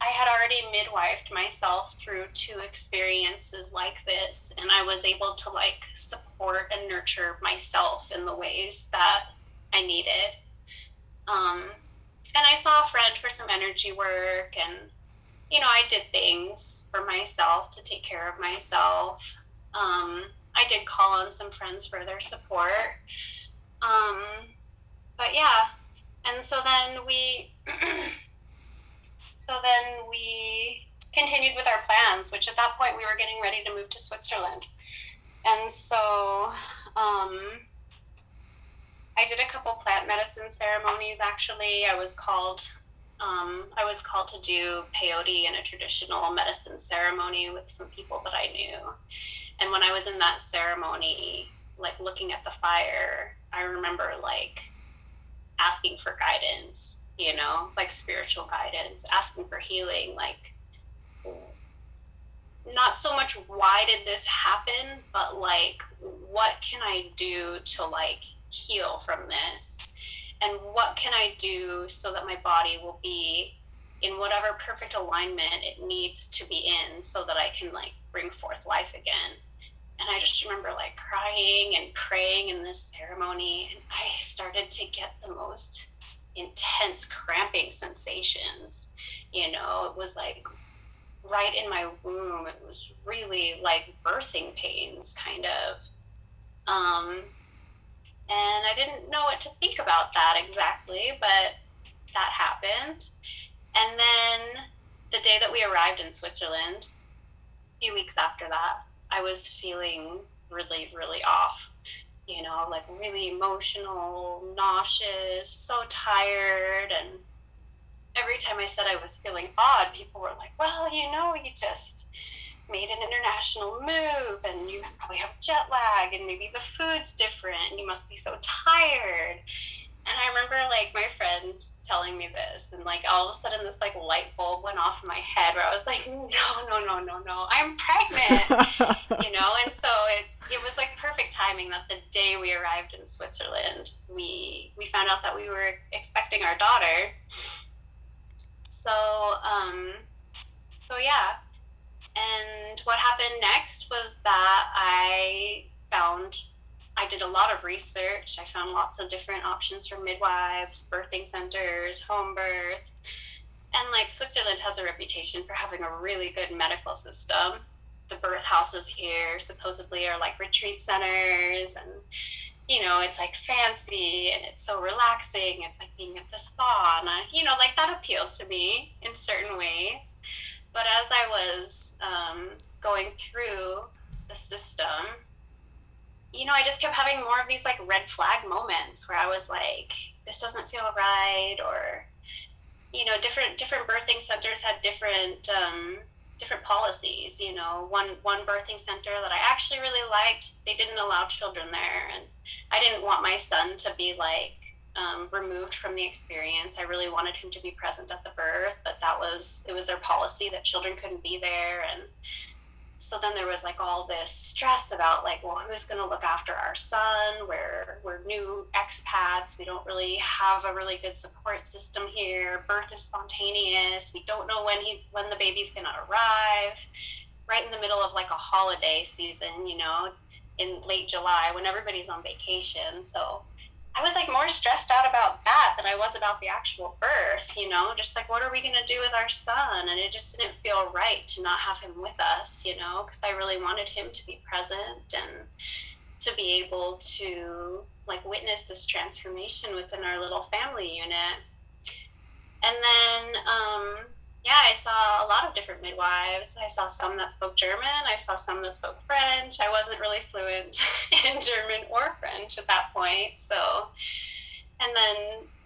I had already midwifed myself through two experiences like this, and I was able to like support and nurture myself in the ways that I needed. Um, and I saw a friend for some energy work, and you know, I did things for myself to take care of myself. Um, I did call on some friends for their support. Um, but yeah, and so then we, so then we continued with our plans, which at that point we were getting ready to move to Switzerland. And so um, I did a couple plant medicine ceremonies actually. I was called um, I was called to do peyote in a traditional medicine ceremony with some people that I knew. And when I was in that ceremony, like looking at the fire, I remember like asking for guidance, you know, like spiritual guidance, asking for healing, like not so much why did this happen, but like what can I do to like heal from this? And what can I do so that my body will be in whatever perfect alignment it needs to be in so that I can like bring forth life again. And I just remember like crying and praying in this ceremony and I started to get the most intense cramping sensations. You know, it was like right in my womb. It was really like birthing pains, kind of. Um, and I didn't know what to think about that exactly, but that happened. And then the day that we arrived in Switzerland, a few weeks after that, I was feeling really, really off. You know, like really emotional, nauseous, so tired. And every time I said I was feeling odd, people were like, well, you know, you just made an international move and you probably have jet lag and maybe the food's different and you must be so tired. And I remember like my friend telling me this and like all of a sudden this like light bulb went off in my head where I was like, no, no, no, no, no, I'm pregnant, you know? And so it's, it was like perfect timing that the day we arrived in Switzerland, we, we found out that we were expecting our daughter. So, um, so yeah, and what happened next was that I found, I did a lot of research. I found lots of different options for midwives, birthing centers, home births. And like Switzerland has a reputation for having a really good medical system. The birth houses here supposedly are like retreat centers and you know, it's like fancy and it's so relaxing. It's like being at the spa, and I, you know, like that appealed to me in certain ways. But as I was um, going through the system, you know, I just kept having more of these like red flag moments where I was like, this doesn't feel right, or you know, different different birthing centers had different um, different policies. You know, one one birthing center that I actually really liked, they didn't allow children there, and I didn't want my son to be like um, removed from the experience. I really wanted him to be present at the birth, but that was it was their policy that children couldn't be there, and so then there was like all this stress about like, well, who's going to look after our son? We're we're new expats. We don't really have a really good support system here. Birth is spontaneous. We don't know when he when the baby's going to arrive. Right in the middle of like a holiday season, you know, in late July when everybody's on vacation. So I was like more stressed out about that than I was about the actual birth, you know, just like what are we going to do with our son? And it just didn't feel right to not have him with us, you know, because I really wanted him to be present and to be able to like witness this transformation within our little family unit. And then um, yeah, I saw a lot of different midwives. I saw some that spoke German. I saw some that spoke French. I wasn't really fluent in German or French at that point. So, and then,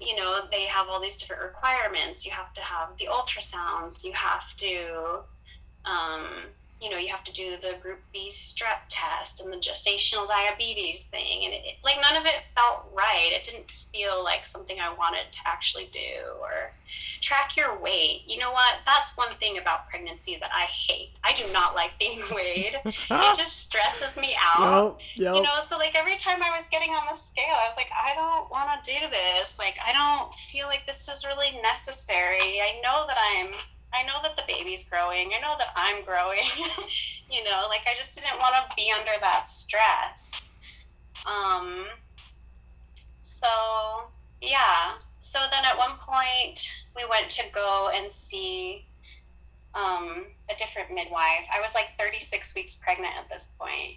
you know, they have all these different requirements. You have to have the ultrasounds. You have to, um, you know, you have to do the group B strep test and the gestational diabetes thing. And it, it, like none of it felt right. It didn't feel like something I wanted to actually do or track your weight. You know what? That's one thing about pregnancy that I hate. I do not like being weighed. it just stresses me out. Yep, yep. You know, so like every time I was getting on the scale, I was like, I don't want to do this. Like, I don't feel like this is really necessary. I know that I'm I know that the baby's growing. I know that I'm growing. you know, like I just didn't want to be under that stress. Um, so, yeah. So then at one point, we went to go and see um, a different midwife. I was like 36 weeks pregnant at this point.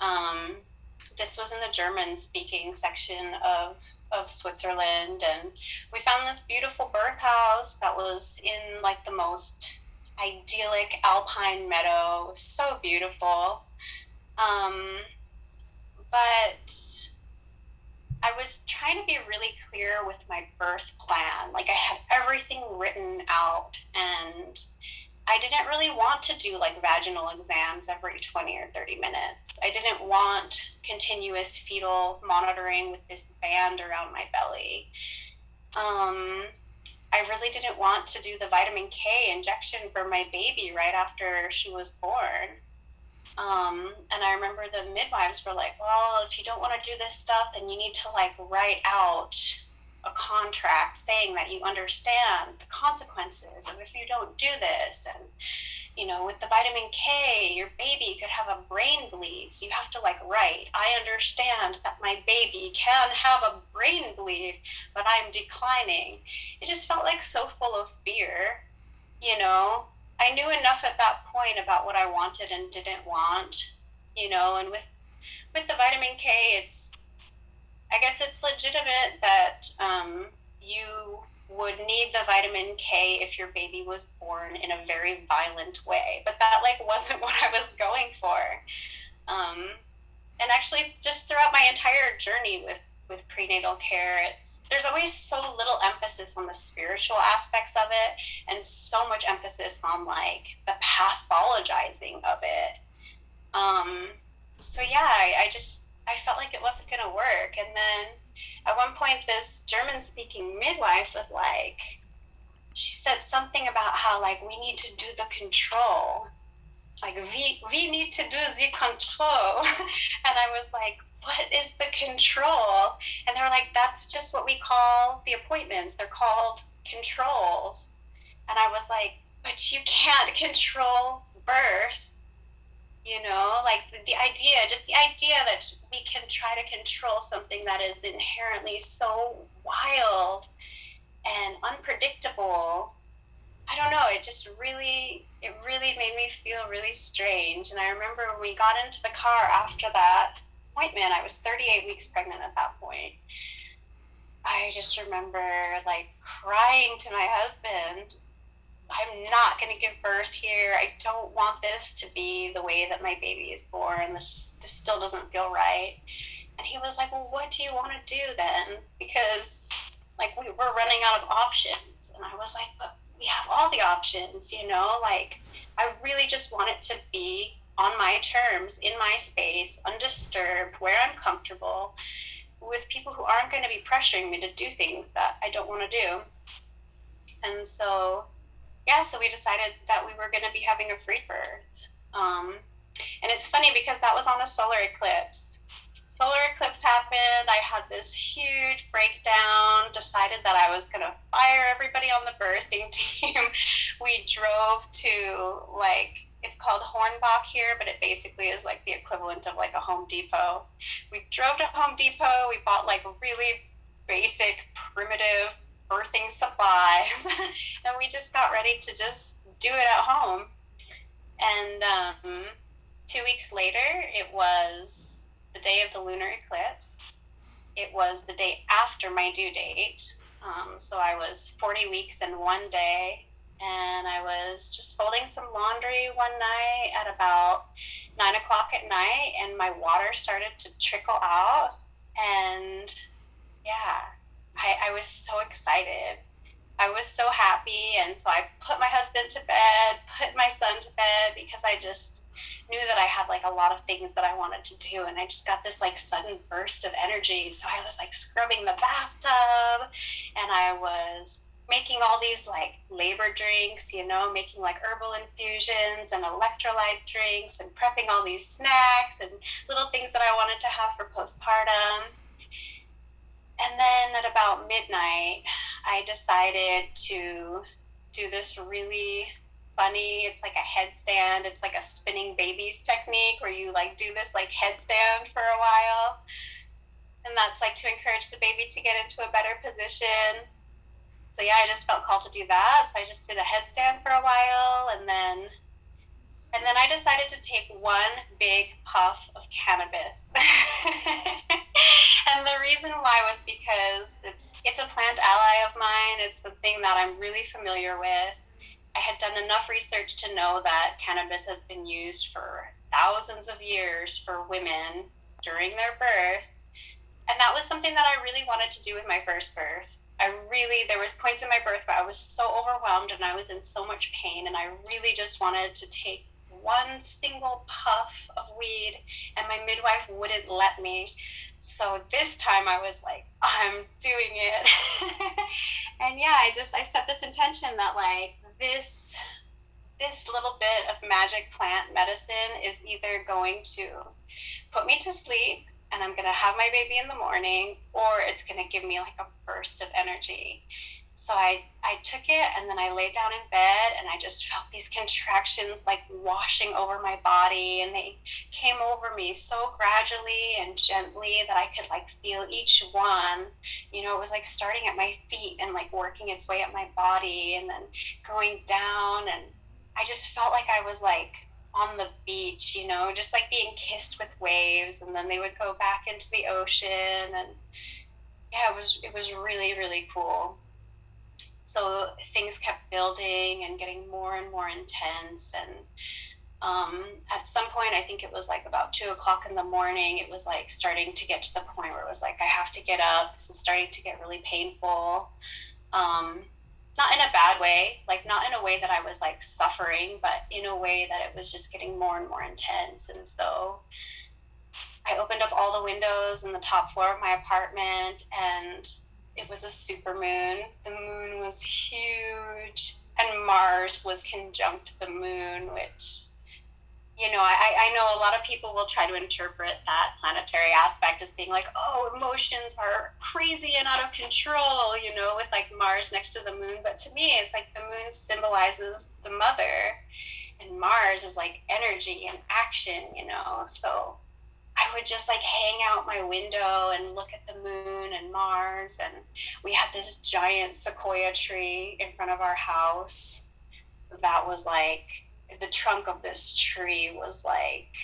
Um, this was in the German speaking section of, of Switzerland. And we found this beautiful birth house that was in like the most idyllic alpine meadow. So beautiful. Um, but I was trying to be really clear with my birth plan. Like I had everything written out and I didn't really want to do like vaginal exams every 20 or 30 minutes. I didn't want continuous fetal monitoring with this band around my belly. Um, I really didn't want to do the vitamin K injection for my baby right after she was born. Um, and I remember the midwives were like, well, if you don't want to do this stuff, then you need to like write out a contract saying that you understand the consequences of if you don't do this. And, you know, with the vitamin K, your baby could have a brain bleed. So you have to like write, I understand that my baby can have a brain bleed, but I'm declining. It just felt like so full of fear, you know. I knew enough at that point about what I wanted and didn't want, you know, and with with the vitamin K, it's I guess it's legitimate that um, you would need the vitamin K if your baby was born in a very violent way, but that like wasn't what I was going for. Um, and actually, just throughout my entire journey with with prenatal care, it's there's always so little emphasis on the spiritual aspects of it, and so much emphasis on like the pathologizing of it. Um, so yeah, I, I just I felt like it wasn't going to work, and then at one point, this German speaking midwife was like, she said something about how like we need to do the control like we we need to do the control and i was like what is the control? And they're like, that's just what we call the appointments. They're called controls. And I was like, but you can't control birth. You know, like the idea, just the idea that we can try to control something that is inherently so wild and unpredictable. I don't know, it just really it really made me feel really strange. And I remember when we got into the car after that, appointment. I was 38 weeks pregnant at that point. I just remember like crying to my husband, I'm not going to give birth here. I don't want this to be the way that my baby is born. This, this still doesn't feel right. And he was like, Well, what do you want to do then? Because like we were running out of options. And I was like, But we have all the options, you know? Like, I really just want it to be on my terms, in my space, undisturbed, where I'm comfortable, with people who aren't going to be pressuring me to do things that I don't want to do. And so, yeah, so we decided that we were going to be having a free birth. Um, and it's funny because that was on a solar eclipse. Solar eclipse happened. I had this huge breakdown, decided that I was going to fire everybody on the birthing team. we drove to like it's called Hornbach here, but it basically is like the equivalent of like a Home Depot. We drove to Home Depot. We bought like really basic, primitive birthing supplies, and we just got ready to just do it at home. And um, two weeks later, it was the day of the lunar eclipse. It was the day after my due date. Um, so I was 40 weeks and one day and I was just folding some laundry one night at about nine o'clock at night, and my water started to trickle out. And yeah, I, I was so excited. I was so happy. And so I put my husband to bed, put my son to bed because I just knew that I had like a lot of things that I wanted to do. And I just got this like sudden burst of energy. So I was like scrubbing the bathtub and I was making all these like labor drinks, you know, making like herbal infusions and electrolyte drinks and prepping all these snacks and little things that I wanted to have for postpartum. And then at about midnight, I decided to do this really funny, it's like a headstand, it's like a spinning babies technique where you like do this like headstand for a while. And that's like to encourage the baby to get into a better position so yeah, I just felt called to do that. So I just did a headstand for a while, and then And then I decided to take one big puff of cannabis. and the reason why was because it's it's a plant ally of mine. It's something that I'm really familiar with. I had done enough research to know that cannabis has been used for thousands of years for women during their birth. And that was something that I really wanted to do with my first birth. I really there was points in my birth where I was so overwhelmed and I was in so much pain and I really just wanted to take one single puff of weed, and my midwife wouldn't let me. So this time I was like, I'm doing it. and yeah, I just I set this intention that like this this little bit of magic plant medicine is either going to put me to sleep and I'm going to have my baby in the morning or it's going to give me like a burst of energy. So I, I took it and then I laid down in bed and I just felt these contractions like washing over my body and they came over me so gradually and gently that I could like feel each one. You know, it was like starting at my feet and like working its way up my body and then going down and I just felt like I was like on the beach, you know, just like being kissed with waves and then they would go back into the ocean and yeah, it was it was really really cool so things kept building and getting more and more intense. And um, at some point i think it was like about two o'clock in the morning it was like starting to get to the point where it was like i have to get up. This is starting to get really painful. Um, not in a bad way like not in a way that i was like suffering but in a way that it was just getting more and more intense. And so i opened up all the windows in the top floor of my apartment and it was a super moon. The moon was huge, and Mars was conjunct the moon, which, you know, I, I know a lot of people will try to interpret that planetary aspect as being like, oh, emotions are crazy and out of control, you know, with like Mars next to the moon. But to me, it's like the moon symbolizes the mother, and Mars is like energy and action, you know. So I would just like hang out my window and look at the moon and Mars. And we had this giant sequoia tree in front of our house. That was like, the trunk of this tree was like,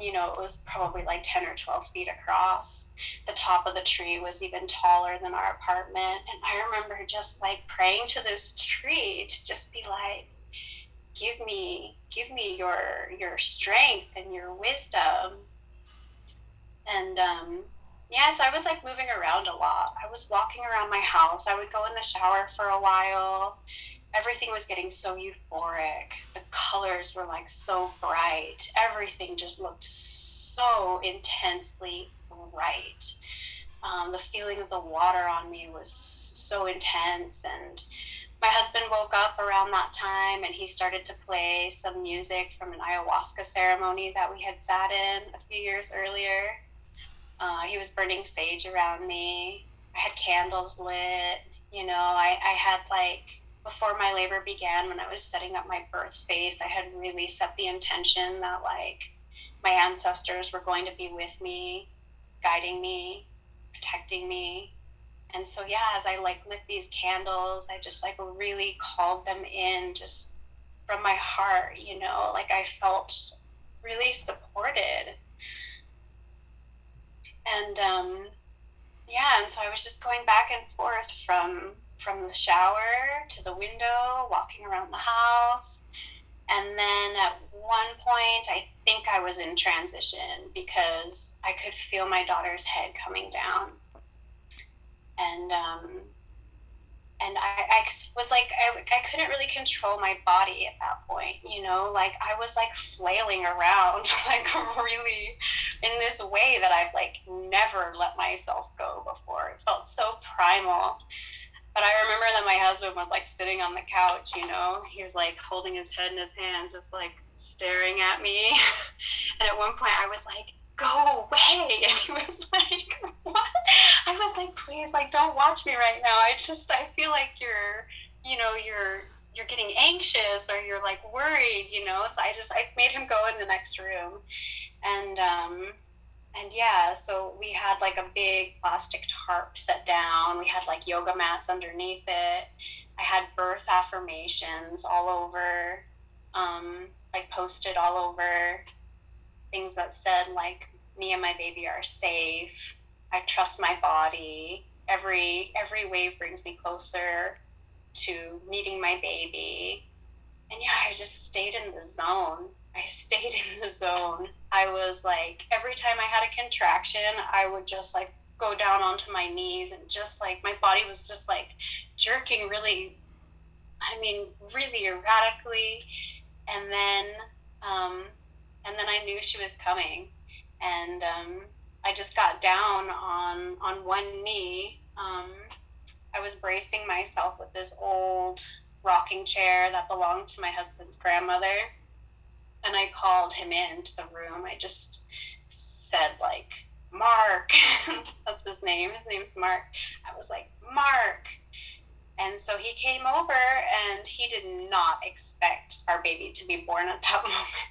you know, it was probably like 10 or 12 feet across. The top of the tree was even taller than our apartment. And I remember just like praying to this tree to just be like, give me, give me your, your strength and your wisdom and um, yes, I was like moving around a lot. I was walking around my house. I would go in the shower for a while. Everything was getting so euphoric. The colors were like so bright. Everything just looked so intensely bright. Um, the feeling of the water on me was so intense and my husband woke up around that time and he started to play some music from an ayahuasca ceremony that we had sat in a few years earlier uh, he was burning sage around me. I had candles lit. You know, I, I had like, before my labor began, when I was setting up my birth space, I had really set the intention that like my ancestors were going to be with me, guiding me, protecting me. And so, yeah, as I like lit these candles, I just like really called them in just from my heart, you know, like I felt really supported and um, yeah, and so I was just going back and forth from from the shower to the window, walking around the house. And then at one point, I think I was in transition because I could feel my daughter's head coming down. And um, and I, I was like I, I couldn't really control my body at that point you know? Like i was like flailing around like really in this way that i've like never let myself go before. It felt so primal. But i remember that my husband was like sitting on the couch you know? He was like holding his head in his hands just like staring at me. And at one point i was like go away. And he was like, what? I was like, please, like, don't watch me right now. I just, I feel like you're, you know, you're, you're getting anxious or you're like worried, you know? So I just, I made him go in the next room. And, um, and yeah, so we had like a big plastic tarp set down. We had like yoga mats underneath it. I had birth affirmations all over. Um, like posted all over things that said like me and my baby are safe. I trust my body. Every every wave brings me closer to meeting my baby. And yeah, I just stayed in the zone. I stayed in the zone. I was like every time I had a contraction, I would just like go down onto my knees and just like my body was just like jerking really I mean, really erratically. And then, um, and then I knew she was coming, and um, I just got down on on one knee. Um, I was bracing myself with this old rocking chair that belonged to my husband's grandmother, and I called him into the room. I just said like, "Mark," that's his name. His name's Mark. I was like, "Mark." And so he came over and he did not expect our baby to be born at that moment.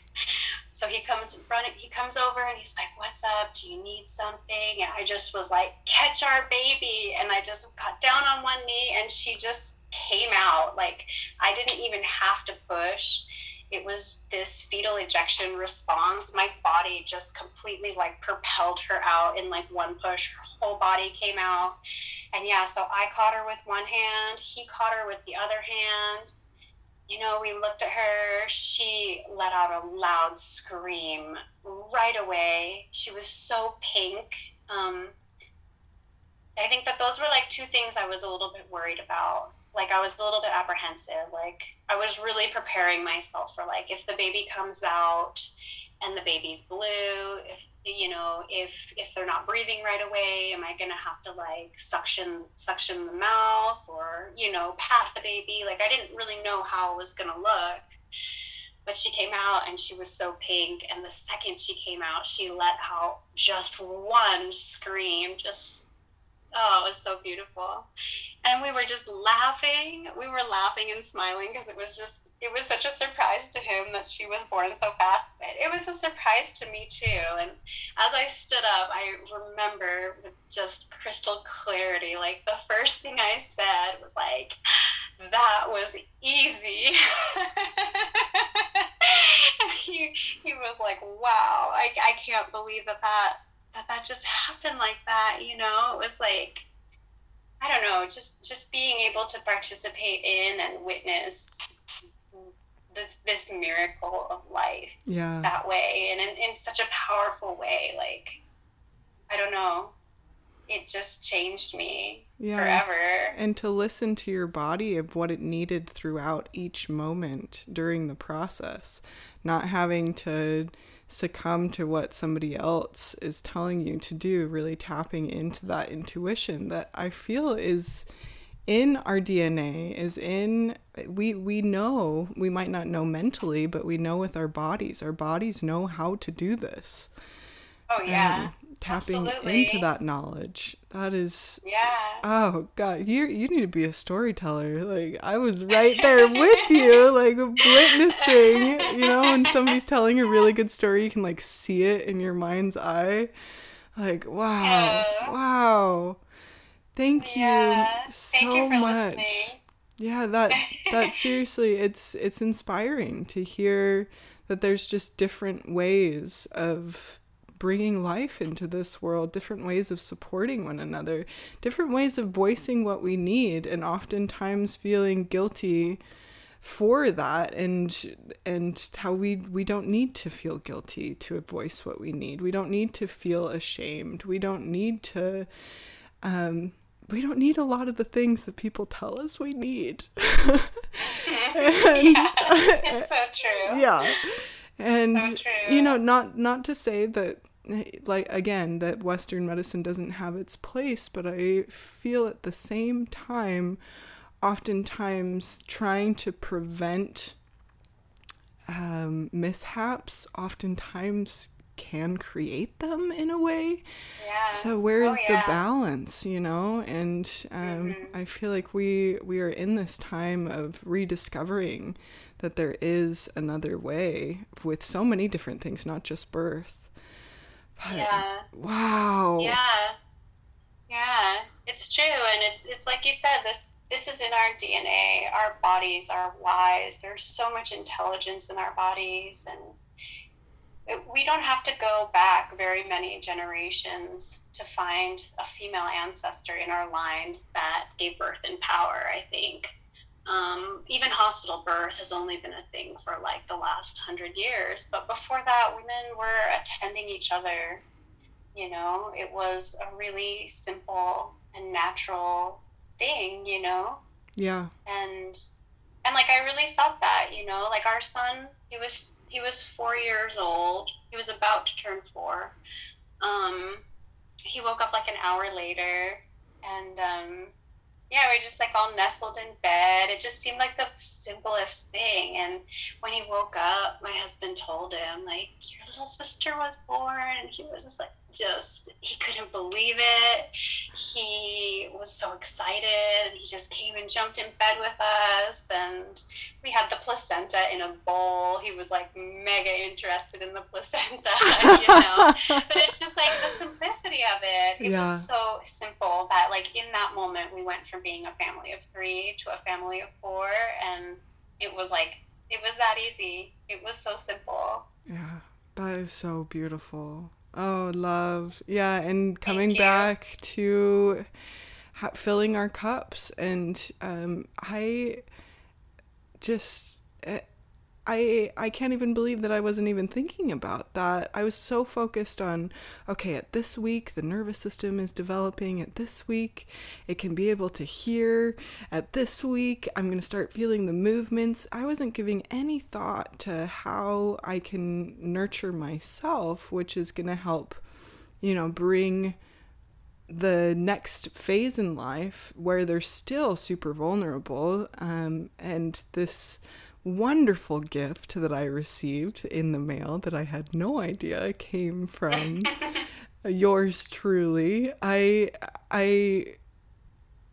So he comes running, he comes over and he's like, What's up? Do you need something? And I just was like, Catch our baby. And I just got down on one knee and she just came out. Like I didn't even have to push. It was this fetal ejection response. My body just completely like propelled her out in like one push. Her whole body came out and yeah, so I caught her with one hand, he caught her with the other hand. You know, we looked at her. She let out a loud scream right away. She was so pink. Um, I think that those were like two things I was a little bit worried about. Like, I was a little bit apprehensive. Like, I was really preparing myself for, like, if the baby comes out and the baby's blue if you know if if they're not breathing right away am i going to have to like suction suction the mouth or you know pat the baby? Like i didn't really know how it was going to look. But she came out and she was so pink and the second she came out she let out just one scream just oh it was so beautiful and we were just laughing. We were laughing and smiling because it was just, it was such a surprise to him that she was born so fast. But it was a surprise to me too. And as I stood up, I remember with just crystal clarity, like the first thing I said was like, that was easy. he, he was like, wow, I, I can't believe that that, that that just happened like that. You know, it was like, I don't know, just just being able to participate in and witness this, this miracle of life yeah. that way and in, in such a powerful way. Like, I don't know, it just changed me yeah. forever. And to listen to your body of what it needed throughout each moment during the process, not having to succumb to what somebody else is telling you to do, really tapping into that intuition that I feel is in our DNA is in we we know we might not know mentally but we know with our bodies. Our bodies know how to do this. Oh yeah um, tapping Absolutely. into that knowledge. That is Yeah. Oh god, you you need to be a storyteller. Like I was right there with you, like witnessing, you know, when somebody's telling a really good story, you can like see it in your mind's eye. Like, wow. Yeah. Wow. Thank yeah. you so Thank you much. Listening. Yeah, that that seriously, it's it's inspiring to hear that there's just different ways of bringing life into this world, different ways of supporting one another, different ways of voicing what we need, and oftentimes feeling guilty for that and and how we we don't need to feel guilty to voice what we need. We don't need to feel ashamed. We don't need to um we don't need a lot of the things that people tell us we need. And, yeah, it's so true. Yeah. And so you know not not to say that like again that western medicine doesn't have its place but i feel at the same time oftentimes trying to prevent um, mishaps oftentimes can create them in a way yeah. so where is oh, yeah. the balance you know and um, mm-hmm. i feel like we we are in this time of rediscovering that there is another way with so many different things not just birth but, yeah. Wow. Yeah. Yeah. It's true, and it's it's like you said. This this is in our DNA. Our bodies are wise. There's so much intelligence in our bodies, and we don't have to go back very many generations to find a female ancestor in our line that gave birth in power. I think. Um, even hospital birth has only been a thing for like the last hundred years. But before that, women were attending each other. You know, it was a really simple and natural thing, you know? Yeah. And and like I really felt that, you know, like our son, he was he was four years old. He was about to turn four. Um, he woke up like an hour later, and um, yeah, we are just like all nestled in bed. It just seemed like the simplest thing. And when he woke up, my husband told him, like, your little sister was born. And he was just like, just, he couldn't believe it. He was so excited. And he just came and jumped in bed with us. And we had the placenta in a bowl. He was like mega interested in the placenta, you know. but it's just like the simplicity of it. It yeah. was so simple that like in that moment we went from being a family of three to a family of four, and it was like it was that easy. It was so simple. Yeah, that is so beautiful. Oh, love. Yeah, and coming back to ha- filling our cups, and um, I just eh, I I can't even believe that I wasn't even thinking about that. I was so focused on okay, at this week the nervous system is developing. At this week it can be able to hear. At this week I'm going to start feeling the movements. I wasn't giving any thought to how I can nurture myself, which is going to help you know bring the next phase in life where they're still super vulnerable um, and this wonderful gift that i received in the mail that i had no idea came from yours truly i i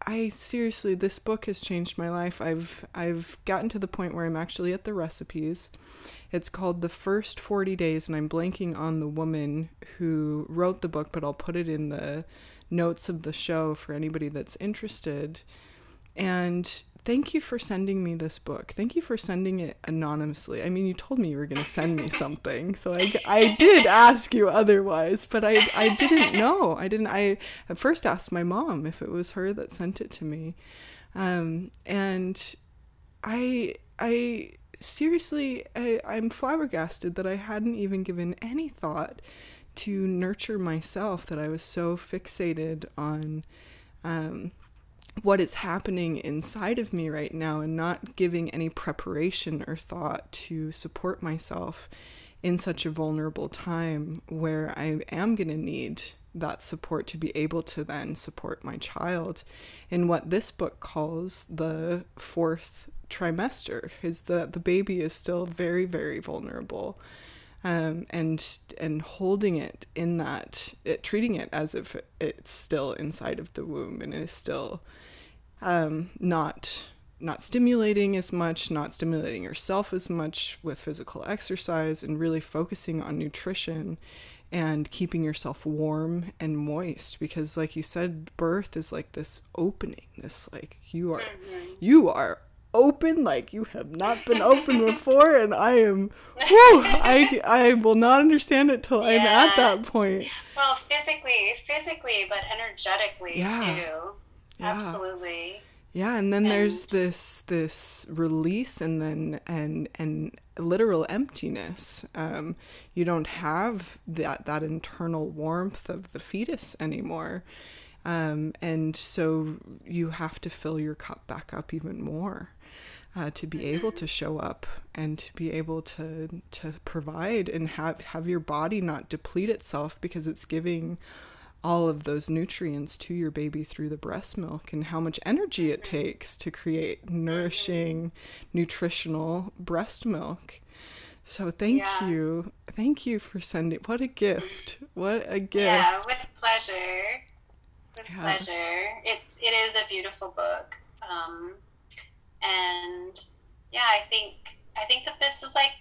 I seriously this book has changed my life. I've I've gotten to the point where I'm actually at the recipes. It's called The First 40 Days and I'm blanking on the woman who wrote the book, but I'll put it in the notes of the show for anybody that's interested. And thank you for sending me this book. Thank you for sending it anonymously. I mean, you told me you were going to send me something, so I, I did ask you otherwise, but I, I didn't know. I didn't. I at first asked my mom if it was her that sent it to me, um, and I I seriously I, I'm flabbergasted that I hadn't even given any thought to nurture myself that I was so fixated on um, what is happening inside of me right now and not giving any preparation or thought to support myself in such a vulnerable time where I am going to need that support to be able to then support my child in what this book calls the fourth trimester is that the baby is still very very vulnerable um, and and holding it in that it, treating it as if it's still inside of the womb and it is still um, not not stimulating as much, not stimulating yourself as much with physical exercise, and really focusing on nutrition and keeping yourself warm and moist because like you said birth is like this opening this like you are you are open like you have not been open before and i am whew, i i will not understand it till yeah. i'm at that point well physically physically but energetically yeah. too yeah. absolutely yeah and then and... there's this this release and then and and literal emptiness um you don't have that that internal warmth of the fetus anymore um, and so you have to fill your cup back up even more uh, to be able to show up and to be able to to provide and have have your body not deplete itself because it's giving all of those nutrients to your baby through the breast milk and how much energy it takes to create nourishing nutritional breast milk. So thank yeah. you. Thank you for sending what a gift. What a gift. yeah with pleasure. With yeah. pleasure. It's it is a beautiful book. Um, and yeah, I think I think that this is like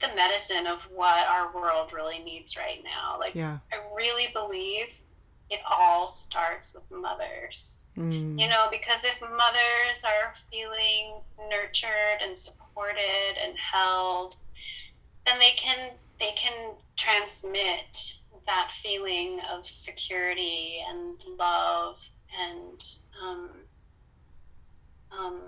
the medicine of what our world really needs right now. Like yeah. I really believe it all starts with mothers. Mm. You know, because if mothers are feeling nurtured and supported and held, then they can they can transmit that feeling of security and love and um, um,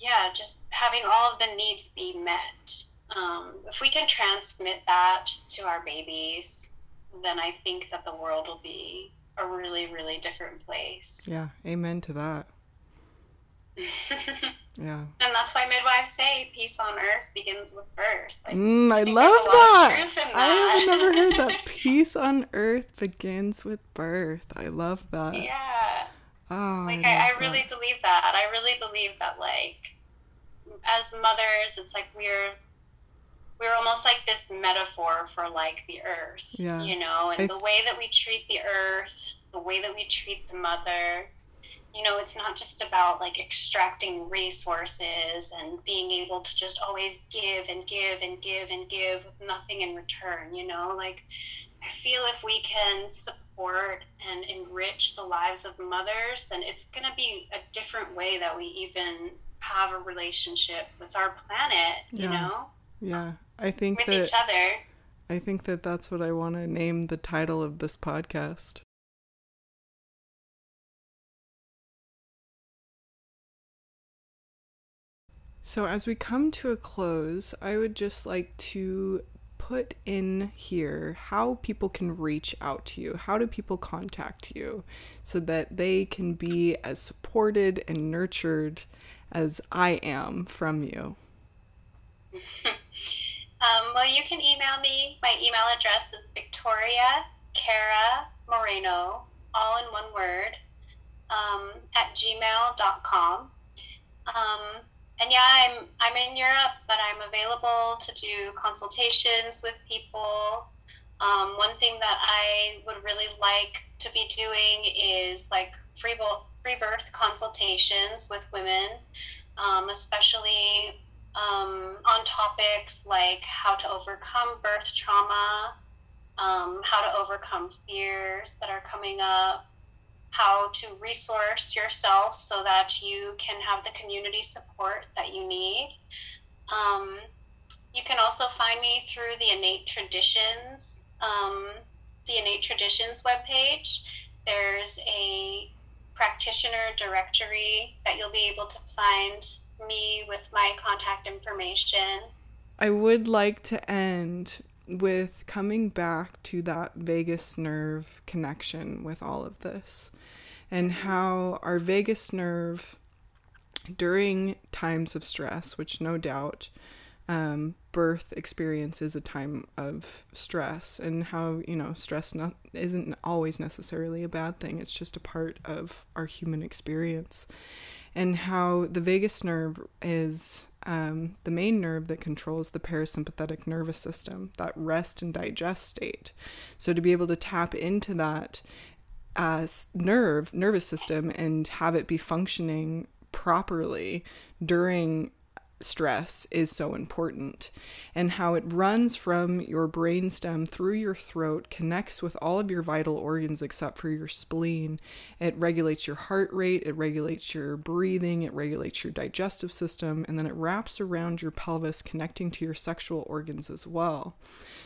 yeah, just having all of the needs be met. Um, if we can transmit that to our babies, then I think that the world will be a really, really different place. Yeah, amen to that. Yeah. And that's why midwives say peace on earth begins with birth. Like, Mm, I think love there's a lot of that. I have never heard that. Peace on earth begins with birth. I love that. yeah. Oh, Like, I, I, I really that. believe that. I really believe that, like, as mothers, it's like we're. We're almost like this metaphor for like the earth, Yeah. you know, and I- the way that we treat the earth, the way that we treat the mother, you know, it's not just about like extracting resources and being able to just always give and give and give and give with nothing in return, you know? Like, I feel if we can support and enrich the lives of mothers, then it's going to be a different way that we even have a relationship with our planet, you Yeah. know, Yeah, I think with that each other. I think that that's what I want to name the title of this podcast. So, as we come to a close, I would just like to put in here how people can reach out to you. How do people contact you so that they can be as supported and nurtured as I am from you? Um, well, you can email me. My email address is Victoria Cara Moreno, all in one word, um, at gmail.com. Um, and yeah, I'm I'm in Europe, but I'm available to do consultations with people. Um, one thing that I would really like to be doing is like free free birth consultations with women, um, especially um, on topics like how to overcome birth trauma, um, how to overcome fears that are coming up, how to resource yourself so that you can have the community support that you need. Um, you can also find me through the Innate Traditions, um, the Innate Traditions webpage. There's a practitioner directory that you'll be able to find me with my contact information. I would like to end with coming back to that vagus nerve connection with all of this and how our vagus nerve during times of stress, which no doubt um, birth experience is a time of stress, and how you know stress not isn't always necessarily a bad thing. It's just a part of our human experience, and how the vagus nerve is um, the main nerve that controls the parasympathetic nervous system, that rest and digest state. So to be able to tap into that uh, nerve nervous system and have it be functioning properly during stress is so important and how it runs from your brainstem through your throat connects with all of your vital organs except for your spleen. It regulates your heart rate it regulates your breathing it regulates your digestive system and then it wraps around your pelvis connecting to your sexual organs as well.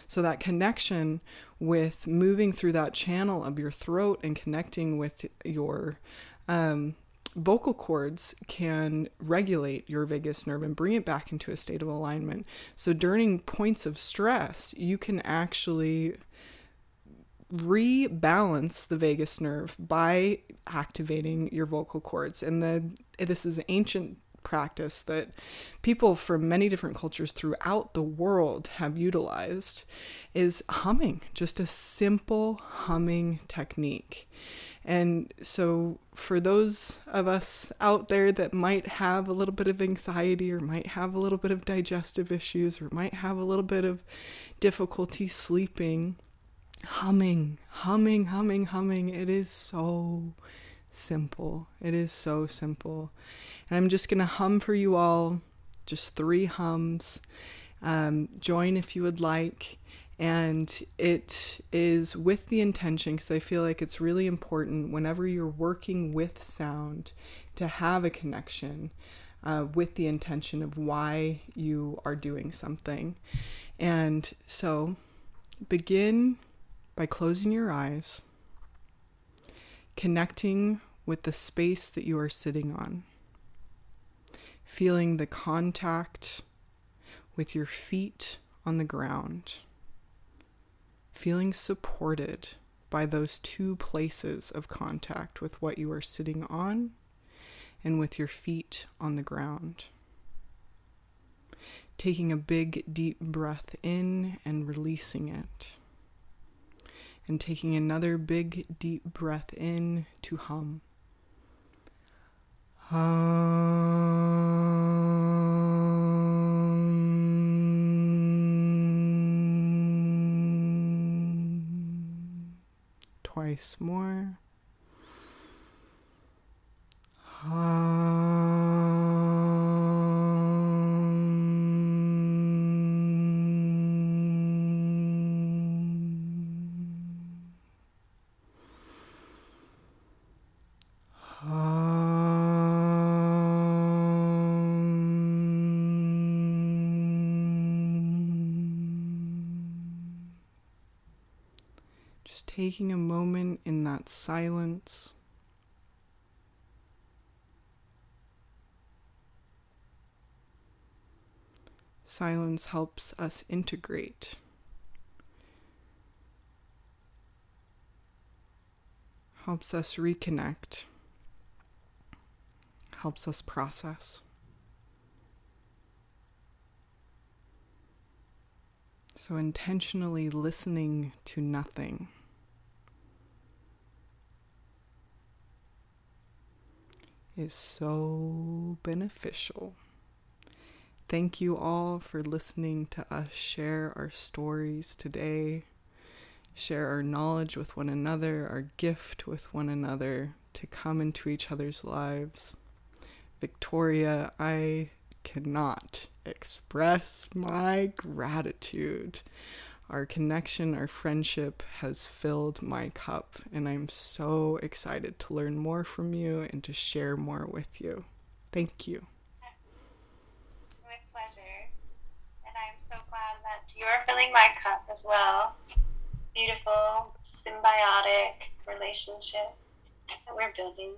So that connection with moving through that channel of your throat and connecting with your um, vocal cords can regulate your vagus nerve and bring it back into a state of alignment. So during points of stress, you can actually rebalance the vagus nerve by activating your vocal cords. And the this is ancient practice that people from many different cultures throughout the world have utilized is humming, just a simple humming technique. And so, for those of us out there that might have a little bit of anxiety, or might have a little bit of digestive issues, or might have a little bit of difficulty sleeping, humming, humming, humming, humming, it is so simple. It is so simple. And I'm just going to hum for you all, just three hums. Um, join if you would like. And it is with the intention, because I feel like it's really important whenever you're working with sound to have a connection uh, with the intention of why you are doing something. And so begin by closing your eyes, connecting with the space that you are sitting on, feeling the contact with your feet on the ground, feeling supported by those two places of contact with what you are sitting on and with your feet on the ground. Taking a big deep breath in and releasing it. And taking another big deep breath in to hum. Hum. Twice more. Just taking a moment in that silence. Silence helps us integrate. Helps us reconnect. Helps us process. So, intentionally listening to nothing. Is so beneficial. Thank you all for listening to us share our stories today, share our knowledge with one another, our gift with one another to come into each other's lives. Victoria, I cannot express my gratitude. Our connection, our friendship has filled my cup, and I'm so excited to learn more from you and to share more with you. Thank you. With pleasure. And I'm so glad that you're filling my cup as well. Beautiful, symbiotic relationship that we're building.